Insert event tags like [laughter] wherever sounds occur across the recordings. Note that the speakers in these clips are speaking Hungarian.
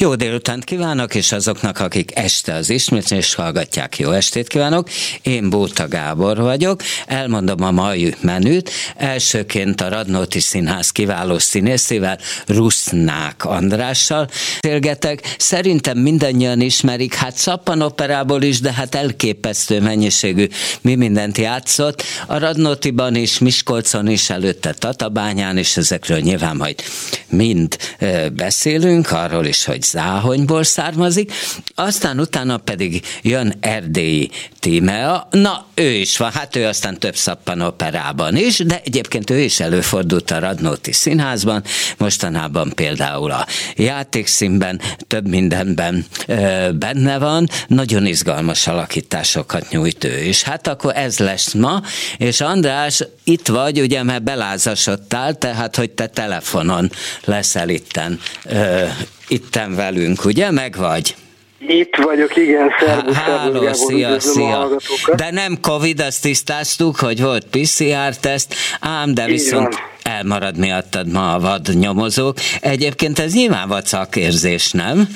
Jó délutánt kívánok, és azoknak, akik este az ismétlést hallgatják, jó estét kívánok. Én Bóta Gábor vagyok, elmondom a mai menüt. Elsőként a Radnóti Színház kiváló színészével, Rusznák Andrással beszélgetek. Szerintem mindannyian ismerik, hát Szappan operából is, de hát elképesztő mennyiségű mi mindent játszott. A Radnótiban is, Miskolcon is, előtte Tatabányán, és ezekről nyilván majd mind beszélünk, arról is, hogy Záhonyból származik, aztán utána pedig jön erdélyi Tímea, na ő is van, hát ő aztán több szappan operában is, de egyébként ő is előfordult a Radnóti Színházban, mostanában például a játékszínben, több mindenben ö, benne van, nagyon izgalmas alakításokat nyújt ő is. Hát akkor ez lesz ma, és András, itt vagy, ugye, mert belázasodtál, tehát, hogy te telefonon leszel itten ö, itten velünk, ugye? Meg vagy? Itt vagyok, igen, szervusz, Háló, szia, szia. De nem Covid, azt tisztáztuk, hogy volt PCR-teszt, ám de Így viszont van. elmarad miattad ma a vad nyomozók. Egyébként ez nyilván vacak érzés, nem?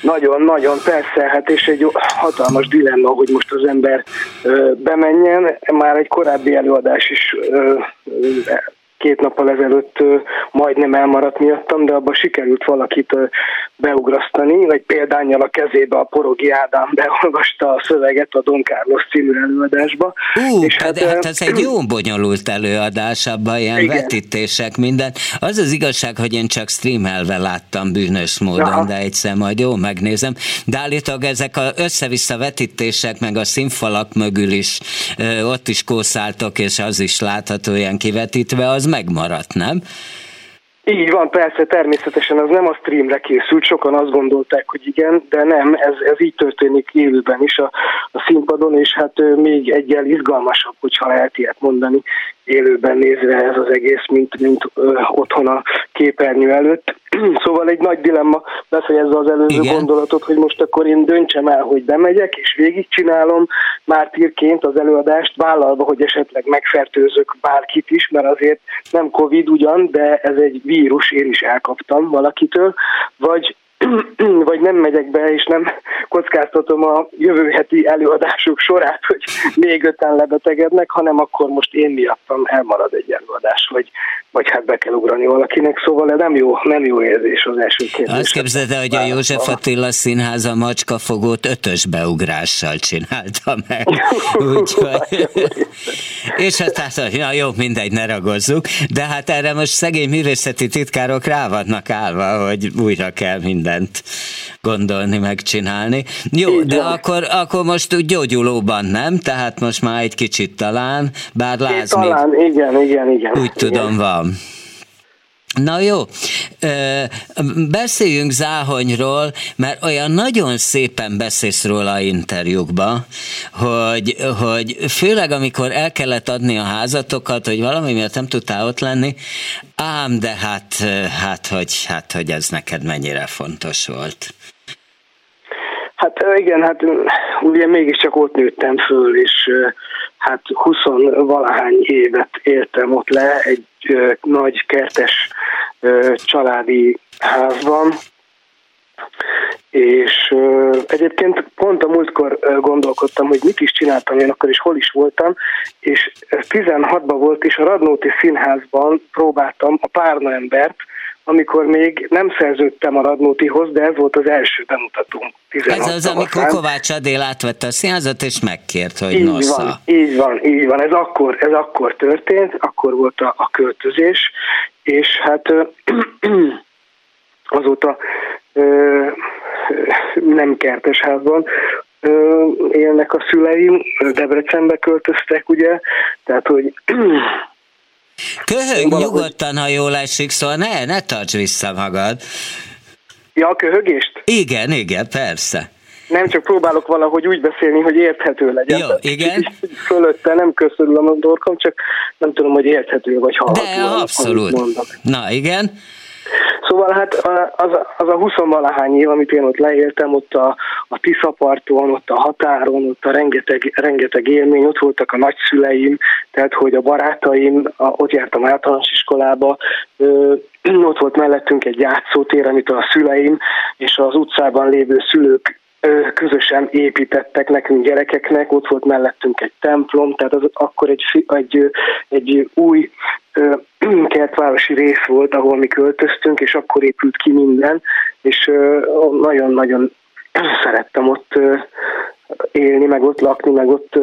Nagyon, nagyon, persze, hát és egy hatalmas dilemma, hogy most az ember ö, bemenjen. Már egy korábbi előadás is ö, két nappal ezelőtt majdnem elmaradt miattam, de abban sikerült valakit beugrasztani, vagy példányjal a kezébe a Porogi Ádám beolvasta a szöveget a Don Carlos című előadásba. Ú, és hát, hát ez egy jó bonyolult előadás, abban ilyen igen. vetítések, minden. Az az igazság, hogy én csak streamelve láttam bűnös módon, Aha. de egyszer majd jó megnézem. De állítólag ezek az össze-vissza vetítések, meg a színfalak mögül is ott is kószáltok, és az is látható ilyen kivetítve, az megmaradt, nem? Így van, persze, természetesen az nem a streamre készült, sokan azt gondolták, hogy igen, de nem, ez, ez így történik élőben is a, a színpadon, és hát még egyel izgalmasabb, hogyha lehet ilyet mondani, élőben nézve ez az egész, mint, mint ö, otthon a képernyő előtt. [clears throat] szóval egy nagy dilemma befejezve az előző Igen. gondolatot, hogy most akkor én döntsem el, hogy bemegyek, és végigcsinálom mártírként az előadást, vállalva, hogy esetleg megfertőzök bárkit is, mert azért nem Covid ugyan, de ez egy vírus, én is elkaptam valakitől, vagy [clears throat] vagy nem megyek be, és nem kockáztatom a jövő heti előadások sorát, hogy még öten lebetegednek, hanem akkor most én miattam elmarad egy előadás, vagy, vagy hát be kell ugrani valakinek, szóval nem jó, nem jó érzés az első kérdés. Azt képzeld el, hogy a József Attila Színház a macskafogót ötös beugrással csinálta meg. [laughs] Úgyhogy... és hát, hát ja, jó, mindegy, ne ragozzuk, de hát erre most szegény művészeti titkárok rá vannak állva, hogy újra kell minden mindent gondolni, megcsinálni. Jó, de akkor, akkor most gyógyulóban nem? Tehát most már egy kicsit talán, bár láz Talán, még, igen, igen, igen. Úgy igen. tudom, van. Na jó, beszéljünk Záhonyról, mert olyan nagyon szépen beszélsz róla a interjúkba, hogy, hogy főleg amikor el kellett adni a házatokat, hogy valami miatt nem tudtál ott lenni, ám de hát, hát, hogy, hát, hogy ez neked mennyire fontos volt. Hát igen, hát ugye mégiscsak ott nőttem föl, és hát 20 valahány évet éltem ott le egy nagy kertes családi házban, és egyébként pont a múltkor gondolkodtam, hogy mit is csináltam én akkor, és hol is voltam, és 16-ban volt, és a Radnóti Színházban próbáltam a Párna embert, amikor még nem szerződtem a Radnótihoz, de ez volt az első bemutatóm. Ez az, amikor Kovács Adél átvette a színházat, és megkért, hogy így nosza. Van, így van, így van. Ez akkor, ez akkor történt, akkor volt a, a költözés, és hát [clears throat] azóta ö, nem kertesházban ö, élnek a szüleim, Debrecenbe költöztek, ugye, tehát hogy Köhög Valahogy... nyugodtan, ha jól esik, szóval ne, ne tarts vissza magad. Ja, a köhögést? Igen, igen, persze. Nem csak próbálok valahogy úgy beszélni, hogy érthető legyen. Jó, igen. Fölötte nem köszönöm a dorkom, csak nem tudom, hogy érthető vagy hallható. De abszolút. Na, igen. Szóval hát az, az a 20 valahány év, amit én ott leéltem, ott a, a Tiszaparton, ott a határon, ott a rengeteg, rengeteg élmény, ott voltak a nagyszüleim, tehát hogy a barátaim, a, ott jártam általános iskolába, ö, ott volt mellettünk egy játszótér, amit a szüleim és az utcában lévő szülők közösen építettek nekünk gyerekeknek, ott volt mellettünk egy templom, tehát az akkor egy, egy, egy új [clears throat] kertvárosi rész volt, ahol mi költöztünk, és akkor épült ki minden, és nagyon-nagyon szerettem ott élni, meg ott lakni, meg ott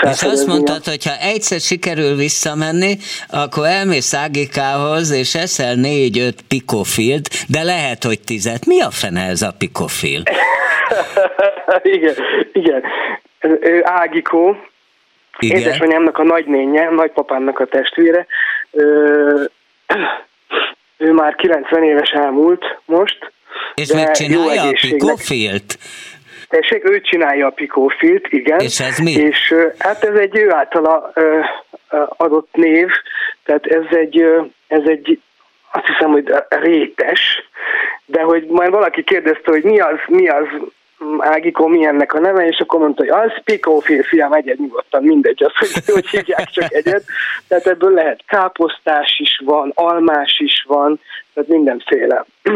És azt mondtad, hogy ha egyszer sikerül visszamenni, akkor elmész Ágikához, és eszel négy-öt pikofilt, de lehet, hogy tizet. Mi a fene ez a pikofil? [laughs] igen, igen. Ágikó, igen. édesanyámnak a nagynénye, nagypapámnak a testvére, ő, [clears throat] ő már 90 éves elmúlt most. És mit csinálja a pikófilt? Tessék, ő csinálja a pikófilt, igen. És ez mi? És hát ez egy ő általa adott név, tehát ez egy, ez egy azt hiszem, hogy rétes, de hogy majd valaki kérdezte, hogy mi az, mi az Ágikó mi ennek a neve, és akkor mondta, hogy az Pikófél, fiam, egyed nyugodtan, mindegy, az, hogy, hogy hívják csak egyet. Tehát ebből lehet káposztás is van, almás is van, tehát mindenféle. [clears throat]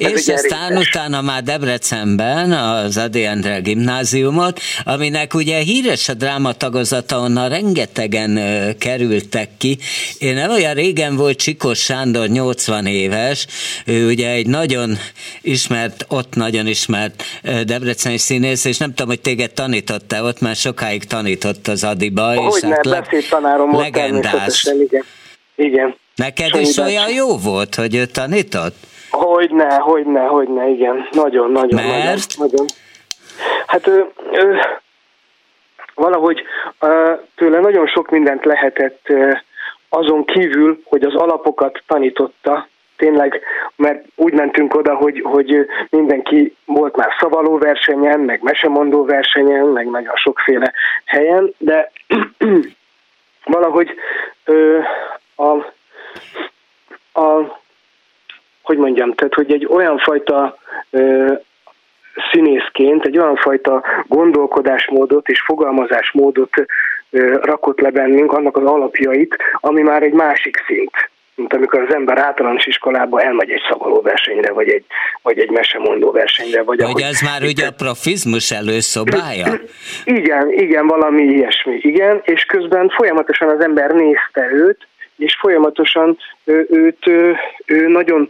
És aztán utána már Debrecenben az Adi Endre gimnáziumot, aminek ugye híres a drámatagozata, onnan rengetegen ö, kerültek ki. Én nem olyan régen volt Csikos Sándor, 80 éves, ő ugye egy nagyon ismert, ott nagyon ismert Debreceni színész, és nem tudom, hogy téged tanította ott, már sokáig tanított az Adiba. Hogy és ne, hát le- tanárom legendás. igen. igen. Neked Sajnán. is olyan jó volt, hogy ő tanított? Hogyne, hogyne, hogyne, igen. Nagyon, nagyon, Mert? nagyon. nagyon. Hát ő, ő, valahogy tőle nagyon sok mindent lehetett azon kívül, hogy az alapokat tanította, tényleg, mert úgy mentünk oda, hogy, hogy mindenki volt már szavaló versenyen, meg mesemondó versenyen, meg nagyon sokféle helyen, de [clears throat] valahogy ö, a, a hogy mondjam, tehát hogy egy olyan fajta ö, színészként egy olyan fajta gondolkodásmódot és fogalmazásmódot ö, rakott le bennünk, annak az alapjait, ami már egy másik szint mint amikor az ember általános iskolába elmegy egy szavaló versenyre, vagy egy, vagy egy mesemondó versenyre. Vagy, vagy ez már ugye a profizmus előszobája? Igen, igen, valami ilyesmi, igen, és közben folyamatosan az ember nézte őt, és folyamatosan ő, őt ő nagyon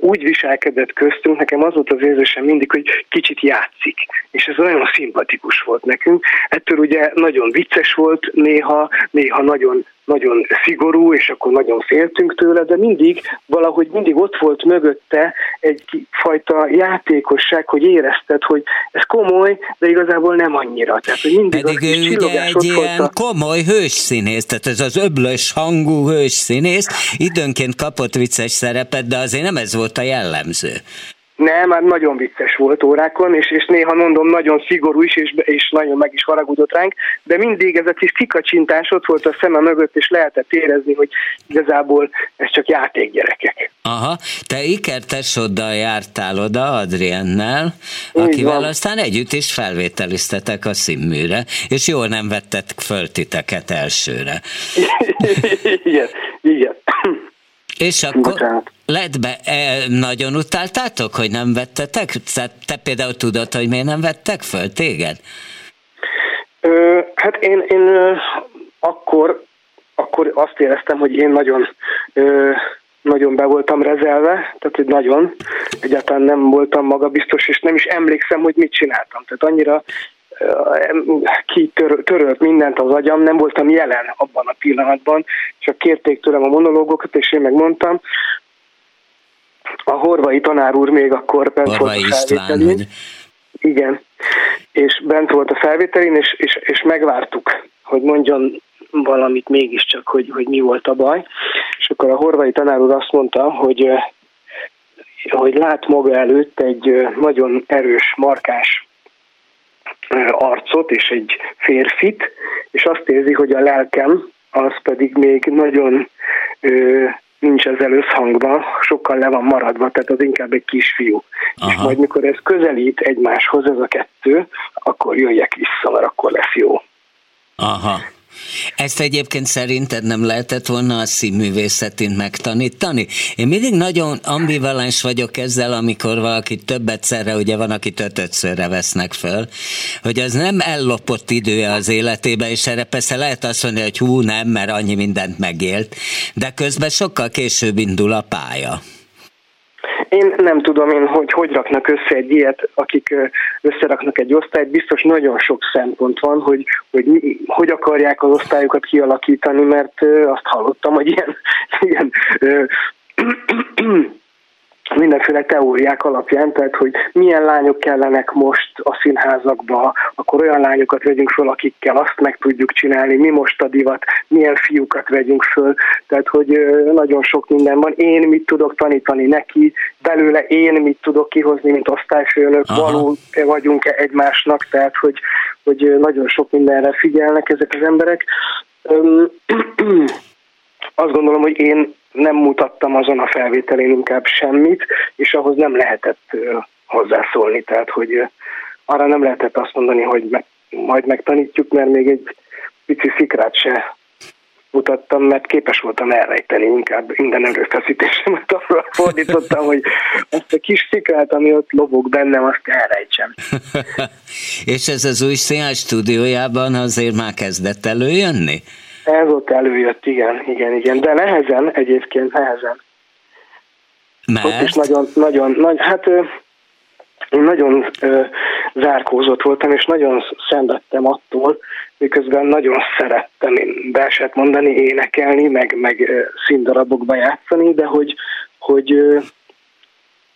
úgy viselkedett köztünk, nekem az volt az érzésem mindig, hogy kicsit játszik, és ez nagyon szimpatikus volt nekünk. Ettől ugye nagyon vicces volt néha, néha nagyon nagyon szigorú, és akkor nagyon féltünk tőle, de mindig valahogy mindig ott volt mögötte egy fajta játékosság, hogy érezted, hogy ez komoly, de igazából nem annyira. Tehát, hogy mindig Pedig ő ugye egy ilyen a... komoly hős tehát ez az öblös hangú hős színész, időnként kapott vicces szerepet, de azért nem ez volt a jellemző. Nem, már nagyon vicces volt órákon, és, és néha mondom, nagyon szigorú is, és, és nagyon meg is haragudott ránk, de mindig ez a kis kikacsintás ott volt a szeme mögött, és lehetett érezni, hogy igazából ez csak játékgyerekek. Aha, te Iker tesoddal jártál oda Adriennel, akivel aztán együtt is felvételiztetek a színműre, és jól nem vettek föl titeket elsőre. [laughs] igen, igen. És akkor Bocsánat. Lett be, e, nagyon utáltátok, hogy nem vettetek? Tehát te például tudod, hogy miért nem vettek föl téged? Ö, hát én, én ö, akkor, akkor azt éreztem, hogy én nagyon ö, nagyon be voltam rezelve, tehát hogy nagyon, egyáltalán nem voltam magabiztos, és nem is emlékszem, hogy mit csináltam. Tehát annyira kitörölt mindent az agyam, nem voltam jelen abban a pillanatban, csak kérték tőlem a monológokat, és én megmondtam. A horvai tanár úr még akkor bent Horvai volt a felvételin. Igen, és bent volt a felvételin, és, és, és megvártuk, hogy mondjon valamit mégiscsak, hogy, hogy mi volt a baj. És akkor a horvai tanár úr azt mondta, hogy hogy lát maga előtt egy nagyon erős, markás arcot és egy férfit, és azt érzi, hogy a lelkem az pedig még nagyon nincs ezzel összhangban, sokkal le van maradva, tehát az inkább egy kisfiú. Aha. És majd mikor ez közelít egymáshoz, ez a kettő, akkor jöjjek vissza, mert akkor lesz jó. Aha. Ezt egyébként szerinted nem lehetett volna a színművészetén megtanítani? Én mindig nagyon ambivalens vagyok ezzel, amikor valaki több egyszerre, ugye van, aki ötötszörre vesznek föl, hogy az nem ellopott idője az életébe, és erre persze lehet azt mondani, hogy hú, nem, mert annyi mindent megélt, de közben sokkal később indul a pálya. Én nem tudom én, hogy hogy raknak össze egy ilyet, akik összeraknak egy osztályt, biztos nagyon sok szempont van, hogy hogy, hogy akarják az osztályokat kialakítani, mert azt hallottam, hogy ilyen, [laughs] ilyen [clears throat] mindenféle teóriák alapján, tehát hogy milyen lányok kellenek most a színházakba, akkor olyan lányokat vegyünk föl, akikkel azt meg tudjuk csinálni, mi most a divat, milyen fiúkat vegyünk föl, tehát hogy nagyon sok minden van. Én mit tudok tanítani neki, belőle én mit tudok kihozni, mint osztályfőnök, való vagyunk-e egymásnak, tehát hogy, hogy nagyon sok mindenre figyelnek ezek az emberek. [clears throat] Azt gondolom, hogy én nem mutattam azon a felvételén inkább semmit, és ahhoz nem lehetett hozzászólni, tehát hogy arra nem lehetett azt mondani, hogy majd megtanítjuk, mert még egy pici szikrát se mutattam, mert képes voltam elrejteni inkább minden erőfeszítésemet arra fordítottam, hogy azt a kis szikrát, ami ott lobog bennem, azt elrejtsem. [laughs] És ez az új színház stúdiójában azért már kezdett előjönni? Ez ott előjött, igen, igen, igen, de nehezen egyébként, nehezen. Mert? Ott is nagyon, nagyon, nagy, hát én nagyon ö, zárkózott voltam, és nagyon szenvedtem attól, miközben nagyon szerettem én verset mondani, énekelni, meg, meg színdarabokba játszani, de hogy, hogy,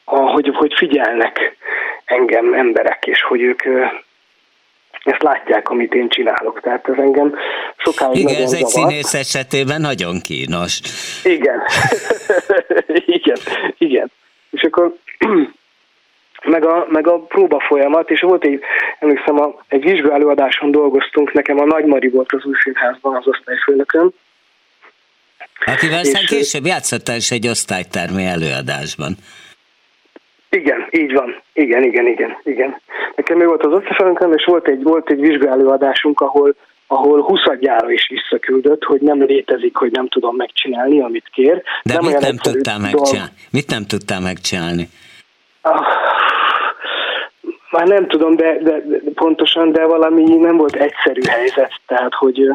a, hogy, hogy figyelnek engem emberek, és hogy ők ezt látják, amit én csinálok. Tehát ez engem sokáig Igen, ez egy színész esetében nagyon kínos. Igen. [laughs] igen, igen. És akkor [clears throat] meg a, meg a próba folyamat, és volt egy, emlékszem, a, egy vizsgáló előadáson dolgoztunk, nekem a Nagymari volt az új színházban az osztályfőnökön. Akivel aztán később játszottál is egy osztálytermi előadásban. Igen, így van. Igen, igen, igen, igen. Nekem még volt az osztályfőnököm, és volt egy, volt egy vizsgálóadásunk, ahol ahol huszadjára is visszaküldött, hogy nem létezik, hogy nem tudom megcsinálni, amit kér. De nem mit nem tudtál megcsinálni? Mit nem tudtál megcsinálni? Ah, már nem tudom, de, de, de pontosan, de valami nem volt egyszerű helyzet, tehát hogy,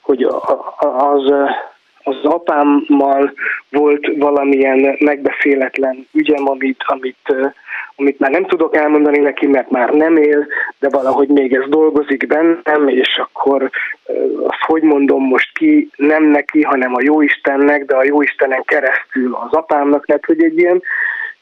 hogy az, az apámmal volt valamilyen megbeszéletlen ügyem, amit, amit, amit már nem tudok elmondani neki, mert már nem él, de valahogy még ez dolgozik bennem, és akkor azt hogy mondom most ki, nem neki, hanem a Jóistennek, de a Jóistenen keresztül az apámnak, mert hogy egy ilyen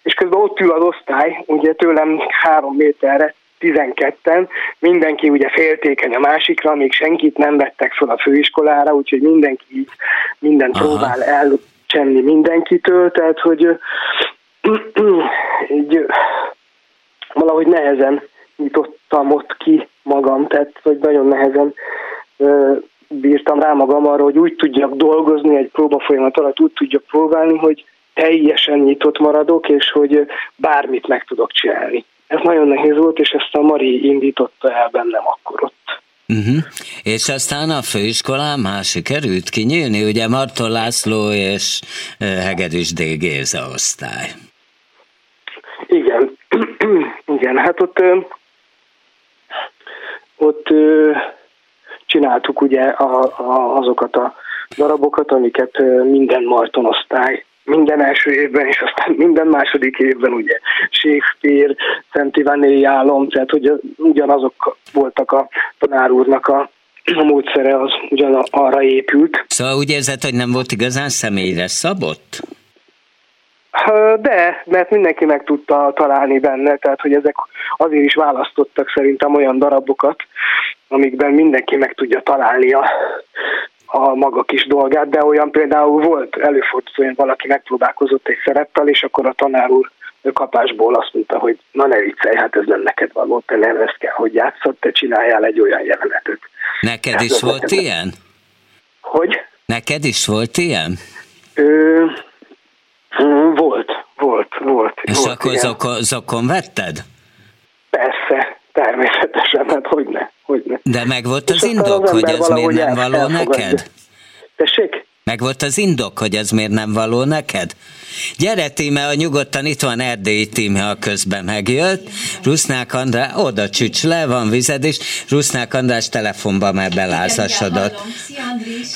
és közben ott ül az osztály, ugye tőlem három méterre, 12-en, mindenki ugye féltékeny a másikra, még senkit nem vettek fel a főiskolára, úgyhogy mindenki így mindent Aha. próbál elcsenni mindenkitől, tehát hogy [clears throat] így valahogy nehezen nyitottam ott ki magam, tehát hogy nagyon nehezen bírtam rá magam arra, hogy úgy tudjak dolgozni egy próbafolyamat alatt, úgy tudjak próbálni, hogy teljesen nyitott maradok, és hogy bármit meg tudok csinálni. Ez nagyon nehéz volt, és ezt a Mari indította el bennem akkor ott. Uh-huh. És aztán a főiskolán már sikerült kinyílni, ugye Marton László és Hegedűs D. Géza osztály. Igen, hát ott ott csináltuk ugye a, a, azokat a darabokat, amiket minden Marton osztály minden első évben, és aztán minden második évben ugye Shakespeare, Szent Iváné álom, tehát hogy ugyanazok voltak a tanár úrnak a a módszere az ugyan arra épült. Szóval úgy érzed, hogy nem volt igazán személyre szabott? De, mert mindenki meg tudta találni benne, tehát hogy ezek azért is választottak szerintem olyan darabokat, amikben mindenki meg tudja találni a, a maga kis dolgát, de olyan például volt, előfordult, hogy valaki megpróbálkozott egy szereptel, és akkor a tanár úr kapásból azt mondta, hogy na ne viccelj, hát ez nem neked való, te nem ezt kell, hogy játszott, te csináljál egy olyan jelenetet. Neked ez is volt neked ilyen? Hogy? Neked is volt ilyen? Ö, volt, volt, volt. És volt, akkor zokon, zokon vetted? Persze, természetesen, hát hogy ne, hogy ne. De meg volt az indok, az hogy ez miért nem való neked? Tessék? Meg volt az indok, hogy ez miért nem való neked? Gyere, Tíme, a nyugodtan itt van Erdélyi Tíme, a közben megjött. Rusznák András, oda csücs le, van vized is. Rusznák András telefonba már belázasodott. Szia, Andris!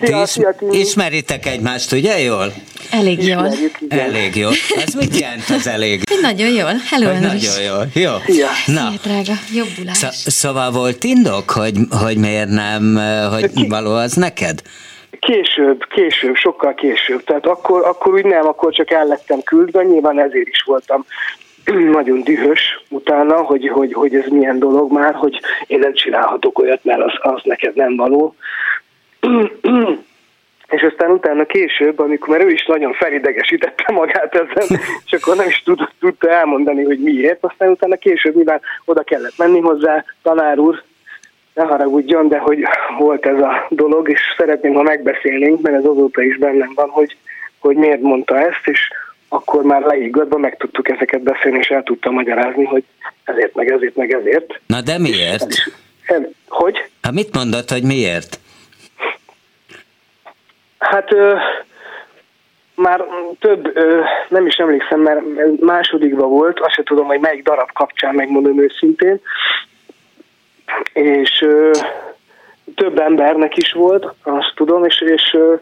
Ti is, ismeritek egymást, ugye jól? Elég jól. Elég jól. Ez mit jelent az elég? Nagyon jól. Hello, Hogy Nagyon jól. Jó. Szia. Na. Szia, drága. Jobbulás. Sz- szóval volt indok, hogy, hogy miért nem, hogy való az neked? Később, később, sokkal később. Tehát akkor, akkor úgy nem, akkor csak el lettem küldve, nyilván ezért is voltam [clears throat] nagyon dühös utána, hogy, hogy, hogy ez milyen dolog már, hogy én nem csinálhatok olyat, mert az, az neked nem való. [clears throat] és aztán utána később, amikor már ő is nagyon felidegesítette magát ezen, [laughs] és akkor nem is tud, tudta elmondani, hogy miért, aztán utána később nyilván oda kellett menni hozzá, tanár úr, ne haragudjon, de hogy volt ez a dolog, és szeretném, ha megbeszélnénk, mert ez azóta is bennem van, hogy, hogy miért mondta ezt, és akkor már leiggadva meg tudtuk ezeket beszélni, és el tudtam magyarázni, hogy ezért, meg ezért, meg ezért. Na de miért? El, hogy? Hát mit mondott, hogy miért? Hát ö, már több, ö, nem is emlékszem, mert másodikban volt, azt sem tudom, hogy melyik darab kapcsán megmondom őszintén, és ö, több embernek is volt, azt tudom, és, és ö,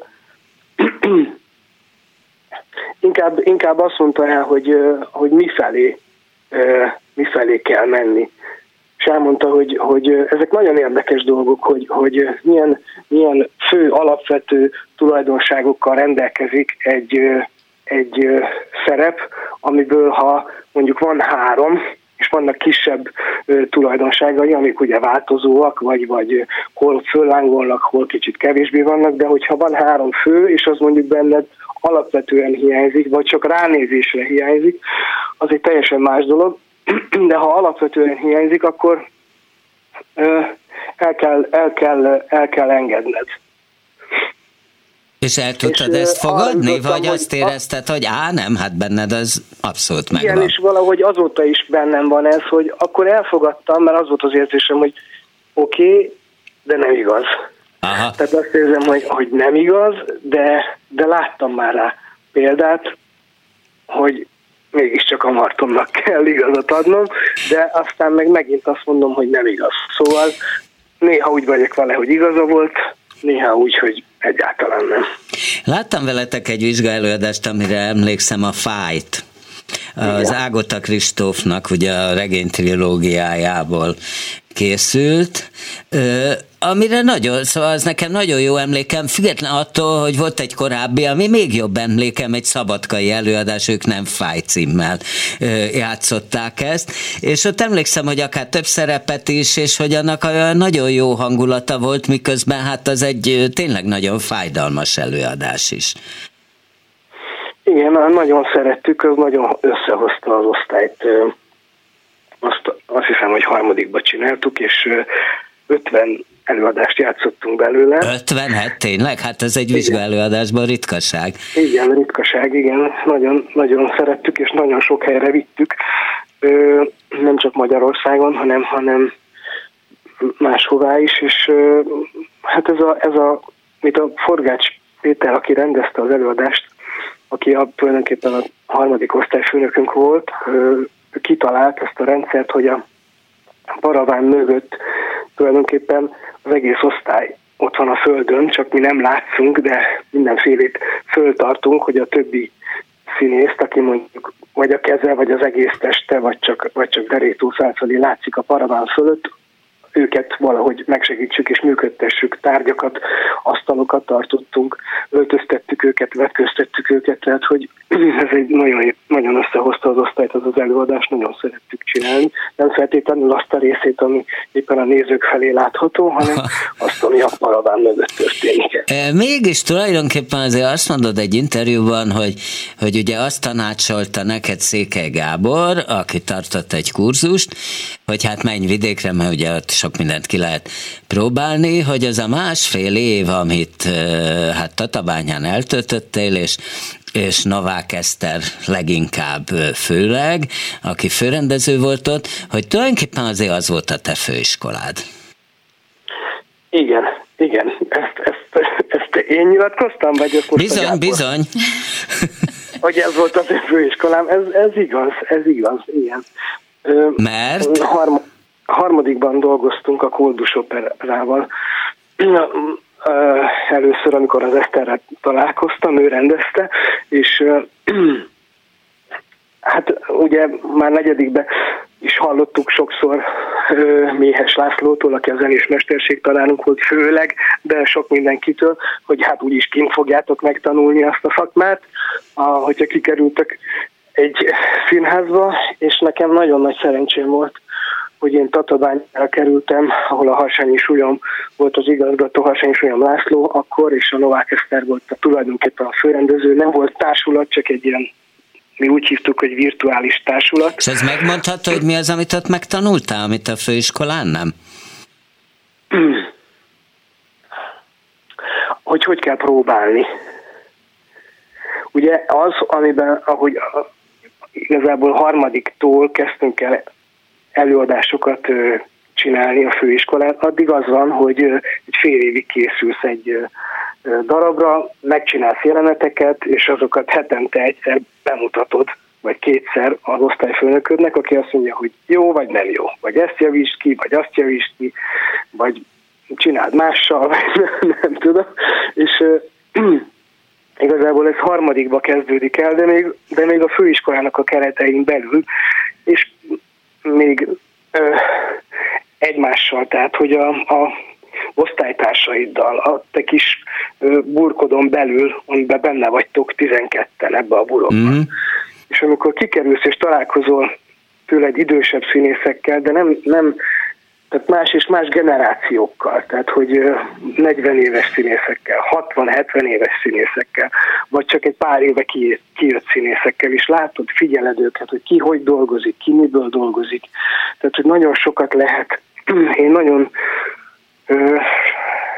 [clears throat] inkább, inkább azt mondta el, hogy, hogy mifelé, mifelé kell menni és elmondta, hogy, hogy ezek nagyon érdekes dolgok, hogy, hogy milyen, milyen fő alapvető tulajdonságokkal rendelkezik egy, egy szerep, amiből ha mondjuk van három, és vannak kisebb tulajdonságai, amik ugye változóak, vagy, vagy hol föllángolnak, hol kicsit kevésbé vannak, de hogyha van három fő, és az mondjuk benned alapvetően hiányzik, vagy csak ránézésre hiányzik, az egy teljesen más dolog de ha alapvetően hiányzik, akkor el kell, el kell, el kell engedned. És el tudtad és ezt fogadni, vagy azt érezted, hogy á, nem, hát benned az abszolút megvan. Igen, és valahogy azóta is bennem van ez, hogy akkor elfogadtam, mert az volt az érzésem, hogy oké, okay, de nem igaz. Aha. Tehát azt érzem, hogy, hogy nem igaz, de, de láttam már rá példát, hogy mégiscsak a Martonnak kell igazat adnom, de aztán meg megint azt mondom, hogy nem igaz. Szóval néha úgy vagyok vele, hogy igaza volt, néha úgy, hogy egyáltalán nem. Láttam veletek egy vizsgálóadást, amire emlékszem a fájt az Ágota Kristófnak ugye a regény trilógiájából készült, amire nagyon, szóval az nekem nagyon jó emlékem, független attól, hogy volt egy korábbi, ami még jobb emlékem, egy szabadkai előadás, ők nem fáj címmel játszották ezt, és ott emlékszem, hogy akár több szerepet is, és hogy annak olyan nagyon jó hangulata volt, miközben hát az egy tényleg nagyon fájdalmas előadás is. Igen, nagyon szerettük, az nagyon összehozta az osztályt. Azt, azt hiszem, hogy harmadikba csináltuk, és 50 előadást játszottunk belőle. 50? Hát tényleg? Hát ez egy vizsgálóadásban ritkaság. Igen, ritkaság, igen. Nagyon, nagyon szerettük, és nagyon sok helyre vittük. Nem csak Magyarországon, hanem, hanem máshová is, és hát ez a, ez a, mit a Forgács Péter, aki rendezte az előadást, aki a, tulajdonképpen a harmadik osztályfőnökünk volt, ő kitalált ezt a rendszert, hogy a paraván mögött tulajdonképpen az egész osztály ott van a földön, csak mi nem látszunk, de mindenfélét föltartunk, hogy a többi színészt, aki mondjuk vagy a keze, vagy az egész teste, vagy csak, vagy csak deréktól felfelé látszik a paraván fölött, őket valahogy megsegítsük és működtessük, tárgyakat, asztalokat tartottunk, öltöztettük őket, vetköztettük őket, tehát hogy [clears throat] ez egy nagyon, nagyon összehozta az osztályt az az előadás, nagyon szerettük csinálni. Nem feltétlenül azt a részét, ami éppen a nézők felé látható, hanem [laughs] azt, ami a paraván mögött történik. E, mégis tulajdonképpen azért azt mondod egy interjúban, hogy, hogy ugye azt tanácsolta neked Székely Gábor, aki tartott egy kurzust, hogy hát menj vidékre, mert ugye ott sok mindent ki lehet próbálni, hogy az a másfél év, amit hát Tatabányán eltöltöttél, és és Novák Eszter leginkább főleg, aki főrendező volt ott, hogy tulajdonképpen azért az volt a te főiskolád. Igen, igen. Ezt, ezt, ezt én nyilatkoztam, vagy ezt most Bizony, bizony. [laughs] hogy ez volt az én főiskolám, ez, ez igaz, ez igaz, igen. Mert? Harma, harmadikban dolgoztunk a Koldus Operával. Először, amikor az Eszterrel találkoztam, ő rendezte, és [clears throat] hát ugye már negyedikben is hallottuk sokszor Méhes Lászlótól, aki a zenés mesterség találunk volt főleg, de sok mindenkitől, hogy hát úgyis kint fogjátok megtanulni azt a szakmát, hogyha kikerültek egy színházba, és nekem nagyon nagy szerencsém volt, hogy én Tatabányra kerültem, ahol a Harsányi Súlyom volt az igazgató, Harsányi Súlyom László akkor, és a Novák Eszter volt a tulajdonképpen a főrendező. Nem volt társulat, csak egy ilyen mi úgy hívtuk, hogy virtuális társulat. És ez megmondható, hogy mi az, amit ott megtanultál, amit a főiskolán nem? hogy hogy kell próbálni. Ugye az, amiben, ahogy igazából harmadiktól kezdtünk el előadásokat csinálni a főiskolát, addig az van, hogy egy fél évig készülsz egy darabra, megcsinálsz jeleneteket, és azokat hetente egyszer bemutatod, vagy kétszer az osztályfőnöködnek, aki azt mondja, hogy jó, vagy nem jó, vagy ezt javítsd ki, vagy azt javítsd ki, vagy csináld mással, [laughs] vagy nem, nem tudom. És [clears throat] igazából ez harmadikba kezdődik el, de még, de még a főiskolának a keretein belül, és még ö, egymással, tehát hogy a, a osztálytársaiddal, a te kis burkodon belül, amiben benne vagytok 12-en ebbe a burokban. Mm-hmm. És amikor kikerülsz és találkozol tőled idősebb színészekkel, de nem, nem tehát más és más generációkkal, tehát hogy 40 éves színészekkel, 60-70 éves színészekkel, vagy csak egy pár éve kijött színészekkel, és látod, figyeled őket, hogy ki hogy dolgozik, ki miből dolgozik. Tehát, hogy nagyon sokat lehet. [clears throat] Én nagyon ö,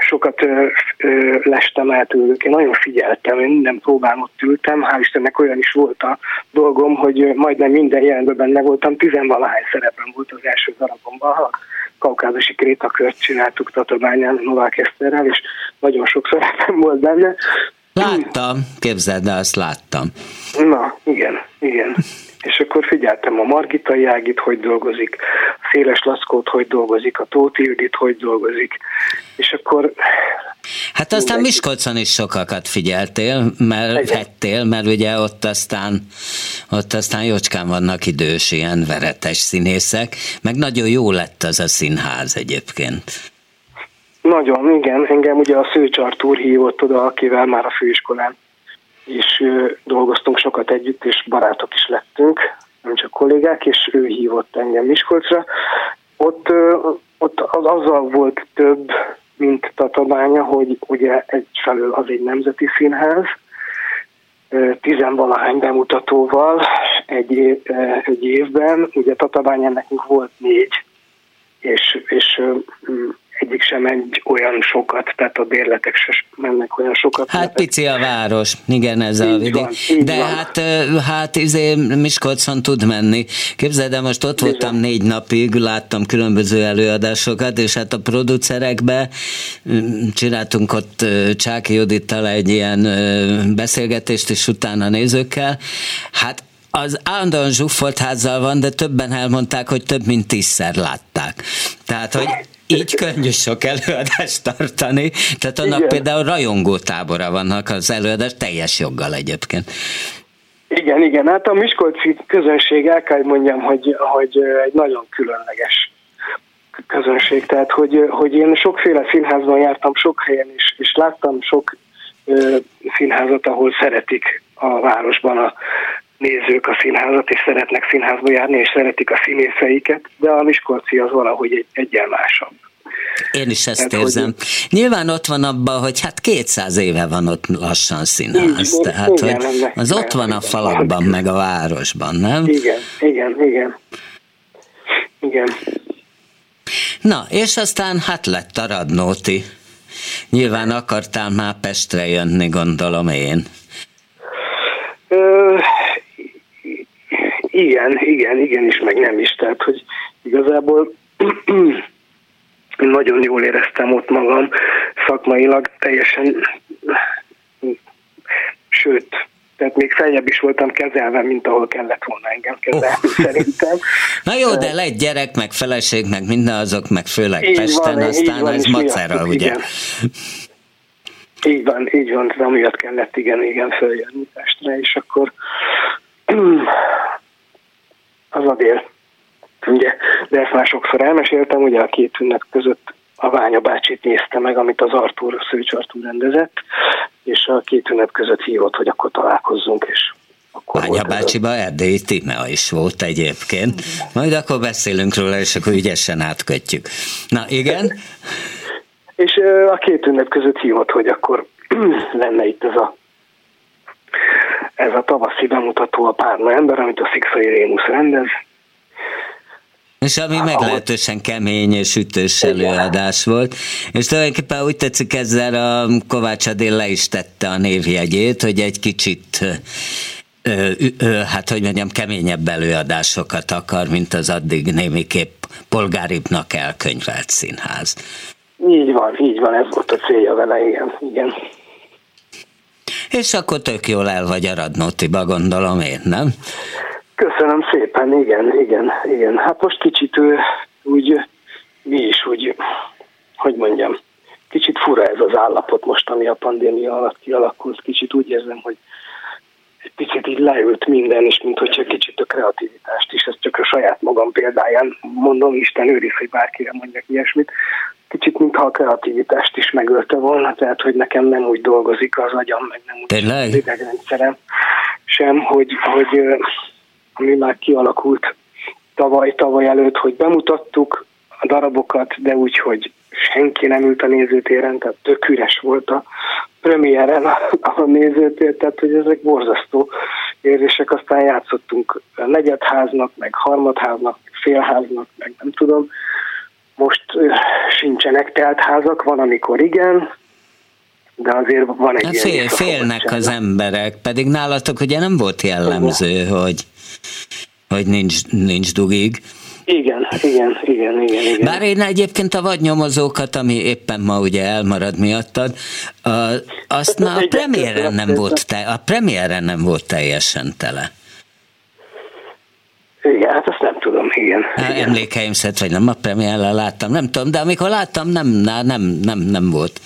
sokat ö, ö, lestem el tőlük, én nagyon figyeltem, én minden próbán ott ültem, hál' Istennek olyan is volt a dolgom, hogy majdnem minden jelenben benne voltam, tizenvalahány szerepem volt az első darabomban, kaukázusi krétakört csináltuk Tatabányán Novák Eszterrel, és nagyon sok szerepem volt benne. Láttam, képzeld de azt láttam. Na, igen, igen. És akkor figyeltem a Margita Jágit, hogy dolgozik, a Széles Laszkót, hogy dolgozik, a Tóti Judit, hogy dolgozik. És akkor Hát aztán Mindenki. Miskolcon is sokakat figyeltél, mert vettél, mert ugye ott aztán, ott aztán jócskán vannak idős, ilyen veretes színészek, meg nagyon jó lett az a színház egyébként. Nagyon, igen. Engem ugye a Szőcs úr hívott oda, akivel már a főiskolán és dolgoztunk sokat együtt, és barátok is lettünk, nem csak kollégák, és ő hívott engem Miskolcra. Ott, ott az, azzal volt több mint Tatabánya, hogy ugye egyfelől az egy nemzeti színház, tizenvalahány bemutatóval egy, egy évben, ugye Tatabányán nekünk volt négy, és, és egyik sem egy olyan sokat, tehát a bérletek se mennek olyan sokat. Hát pici a város, igen, ez így a vidék. Van, De van. hát, hát izé Miskolcon tud menni. Képzeld el, most ott Bizony. voltam négy napig, láttam különböző előadásokat, és hát a producerekbe csináltunk ott Csáki Judittal egy ilyen beszélgetést, és utána nézőkkel. Hát az állandóan zsúfolt házzal van, de többen elmondták, hogy több mint tízszer látták. Tehát, hogy így könnyű sok előadást tartani, tehát annak Igen. például rajongó tábora vannak az előadás teljes joggal egyébként. Igen, igen, hát a Miskolci közönség, el kell mondjam, hogy, hogy egy nagyon különleges közönség, tehát hogy, hogy én sokféle színházban jártam, sok helyen is, és láttam sok ö, színházat, ahol szeretik a városban a nézők a színházat, és szeretnek színházba járni, és szeretik a színészeiket, de a Miskolci az valahogy egy, egyen másabb. Én is ezt hát, érzem. Hogy... Nyilván ott van abban, hogy hát 200 éve van ott lassan színház, így, tehát igen, hogy az ott van a falakban, meg a városban, nem? Igen, igen, igen. Igen. Na, és aztán hát lett a Radnóti. Nyilván akartál már Pestre jönni, gondolom én. Ö, igen, igen, igen is, meg nem is. Tehát, hogy igazából [clears throat] nagyon jól éreztem ott magam szakmailag, teljesen, sőt, tehát még feljebb is voltam kezelve, mint ahol kellett volna engem kezelni, oh. szerintem. [laughs] Na jó, de lett gyerek, meg feleség, meg minden azok, meg főleg így Pesten, van, aztán van, ez macera, ugye? Igen. Így van, így van, de amiatt kellett igen, igen följönni Pestre, és akkor [clears throat] az a dél. Ugye, de ezt már sokszor elmeséltem, ugye a két ünnep között a Ványa bácsit nézte meg, amit az Artur, Szőcs Artur rendezett, és a két ünnep között hívott, hogy akkor találkozzunk, és akkor Ványa bácsiba Erdélyi Timea is volt egyébként. Majd akkor beszélünk róla, és akkor ügyesen átkötjük. Na, igen? és a két ünnep között hívott, hogy akkor [clears throat] lenne itt ez a ez a tavaszi bemutató a Párna ember, amit a Szikszai Rémusz rendez, és ami hát, meglehetősen kemény és ütős előadás volt. És tulajdonképpen úgy tetszik ezzel a Kovács Adél le is tette a névjegyét, hogy egy kicsit ö, ö, hát hogy mondjam, keményebb előadásokat akar, mint az addig némiképp polgáribbnak elkönyvelt színház. Így van, így van, ez volt a célja vele, igen. igen. És akkor tök jól el vagy a Radnótiba, gondolom én, nem? Köszönöm szépen, igen, igen, igen. Hát most kicsit úgy, mi is úgy, hogy mondjam, kicsit fura ez az állapot most, ami a pandémia alatt kialakult. Kicsit úgy érzem, hogy egy picit így leült minden, és mint hogyha kicsit a kreativitást is, ezt csak a saját magam példáján mondom, Isten őriz, hogy bárkire mondjak ilyesmit, kicsit mintha a kreativitást is megölte volna, tehát hogy nekem nem úgy dolgozik az agyam, meg nem úgy Tényleg? az idegrendszerem sem, hogy, hogy ami már kialakult tavaly, tavaly előtt, hogy bemutattuk a darabokat, de úgy, hogy senki nem ült a nézőtéren, tehát tök üres volt a premiéren a, a nézőtér, tehát hogy ezek borzasztó érzések, aztán játszottunk negyedháznak, meg harmadháznak, félháznak, meg nem tudom. Most sincsenek teltházak, van amikor igen, de azért van egy hát fél, Félnek az emberek, pedig nálatok ugye nem volt jellemző, hogy hogy nincs, nincs dugig. Igen, igen, igen, igen, igen. Bár én egyébként a vadnyomozókat, ami éppen ma ugye elmarad miattad, a, azt már a premiéren nem volt, te, a premiéren nem volt teljesen tele. Igen, hát azt nem tudom, igen. igen. Emlékeim szerint, vagy nem a premierrel láttam, nem tudom, de amikor láttam, nem, nem, nem, nem volt.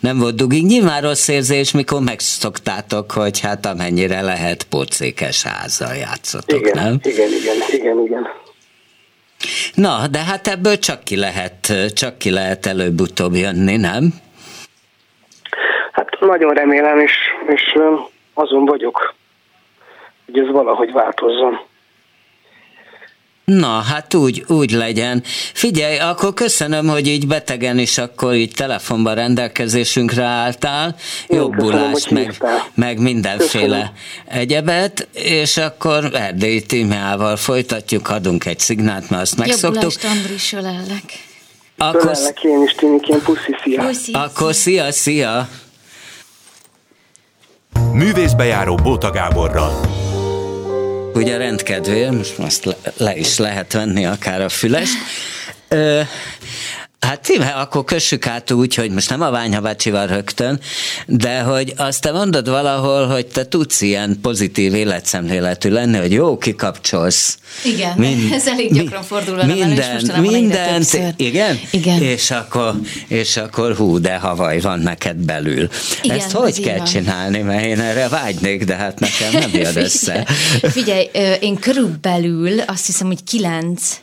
Nem volt dugig. Nyilván rossz érzés, mikor megszoktátok, hogy hát amennyire lehet pocékes házzal játszotok, igen, nem? Igen, igen, igen, igen. Na, de hát ebből csak ki lehet, csak ki lehet előbb-utóbb jönni, nem? Hát nagyon remélem, és, és azon vagyok, hogy ez valahogy változzon. Na, hát úgy, úgy legyen. Figyelj, akkor köszönöm, hogy így betegen is akkor így telefonban rendelkezésünkre álltál. Jobbulást, meg, meg mindenféle köszönöm. egyebet, és akkor Erdélyi Tímeával folytatjuk, adunk egy szignált, mert azt megszoktuk. Jobbulást, Andris, ölellek. Akkor, ölellek én is, Tinikén, puszi, szia. Puszi, akkor szia, szia. Művészbejáró Bóta Gáborral ugye rendkedvér, most azt le, le is lehet venni akár a fülest, Hát tíme, akkor kössük át úgy, hogy most nem a Ványha bácsival rögtön, de hogy azt te mondod valahol, hogy te tudsz ilyen pozitív életszemléletű lenni, hogy jó, kikapcsolsz. Igen, Mind, [laughs] ez elég gyakran fordul velem minden, elő, minden, igen? Igen. És akkor, és akkor hú, de havaj van neked belül. Igen, Ezt hogy kell van. csinálni, mert én erre vágynék, de hát nekem nem jön [laughs] össze. Figyelj, én körülbelül azt hiszem, hogy kilenc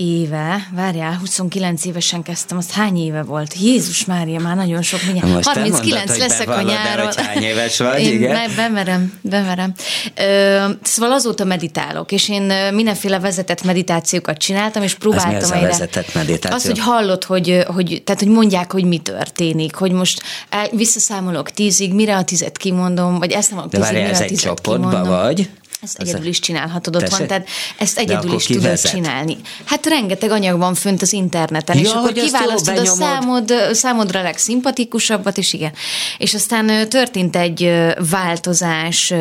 éve, várjál, 29 évesen kezdtem, azt hány éve volt? Jézus Mária, már nagyon sok, mindjárt. Most 39 mondod, leszek a nyáron. hogy hány éves vagy, én igen? bemerem, bemerem. Ö, szóval azóta meditálok, és én mindenféle vezetett meditációkat csináltam, és próbáltam Ez mi az a vezetett meditáció? Az, hogy hallott, hogy, hogy, tehát, hogy mondják, hogy mi történik, hogy most visszaszámolok tízig, mire a tizet kimondom, vagy ezt nem a tízig, mire ez a tizet egy csoportba kimondom. vagy? Ezt egyedül is csinálhatod otthon, tehát ezt egyedül is tudod vezet? csinálni. Hát rengeteg anyag van fönt az interneten, ja, és akkor kiválasztod a számod, számodra legszimpatikusabbat, és igen. És aztán történt egy változás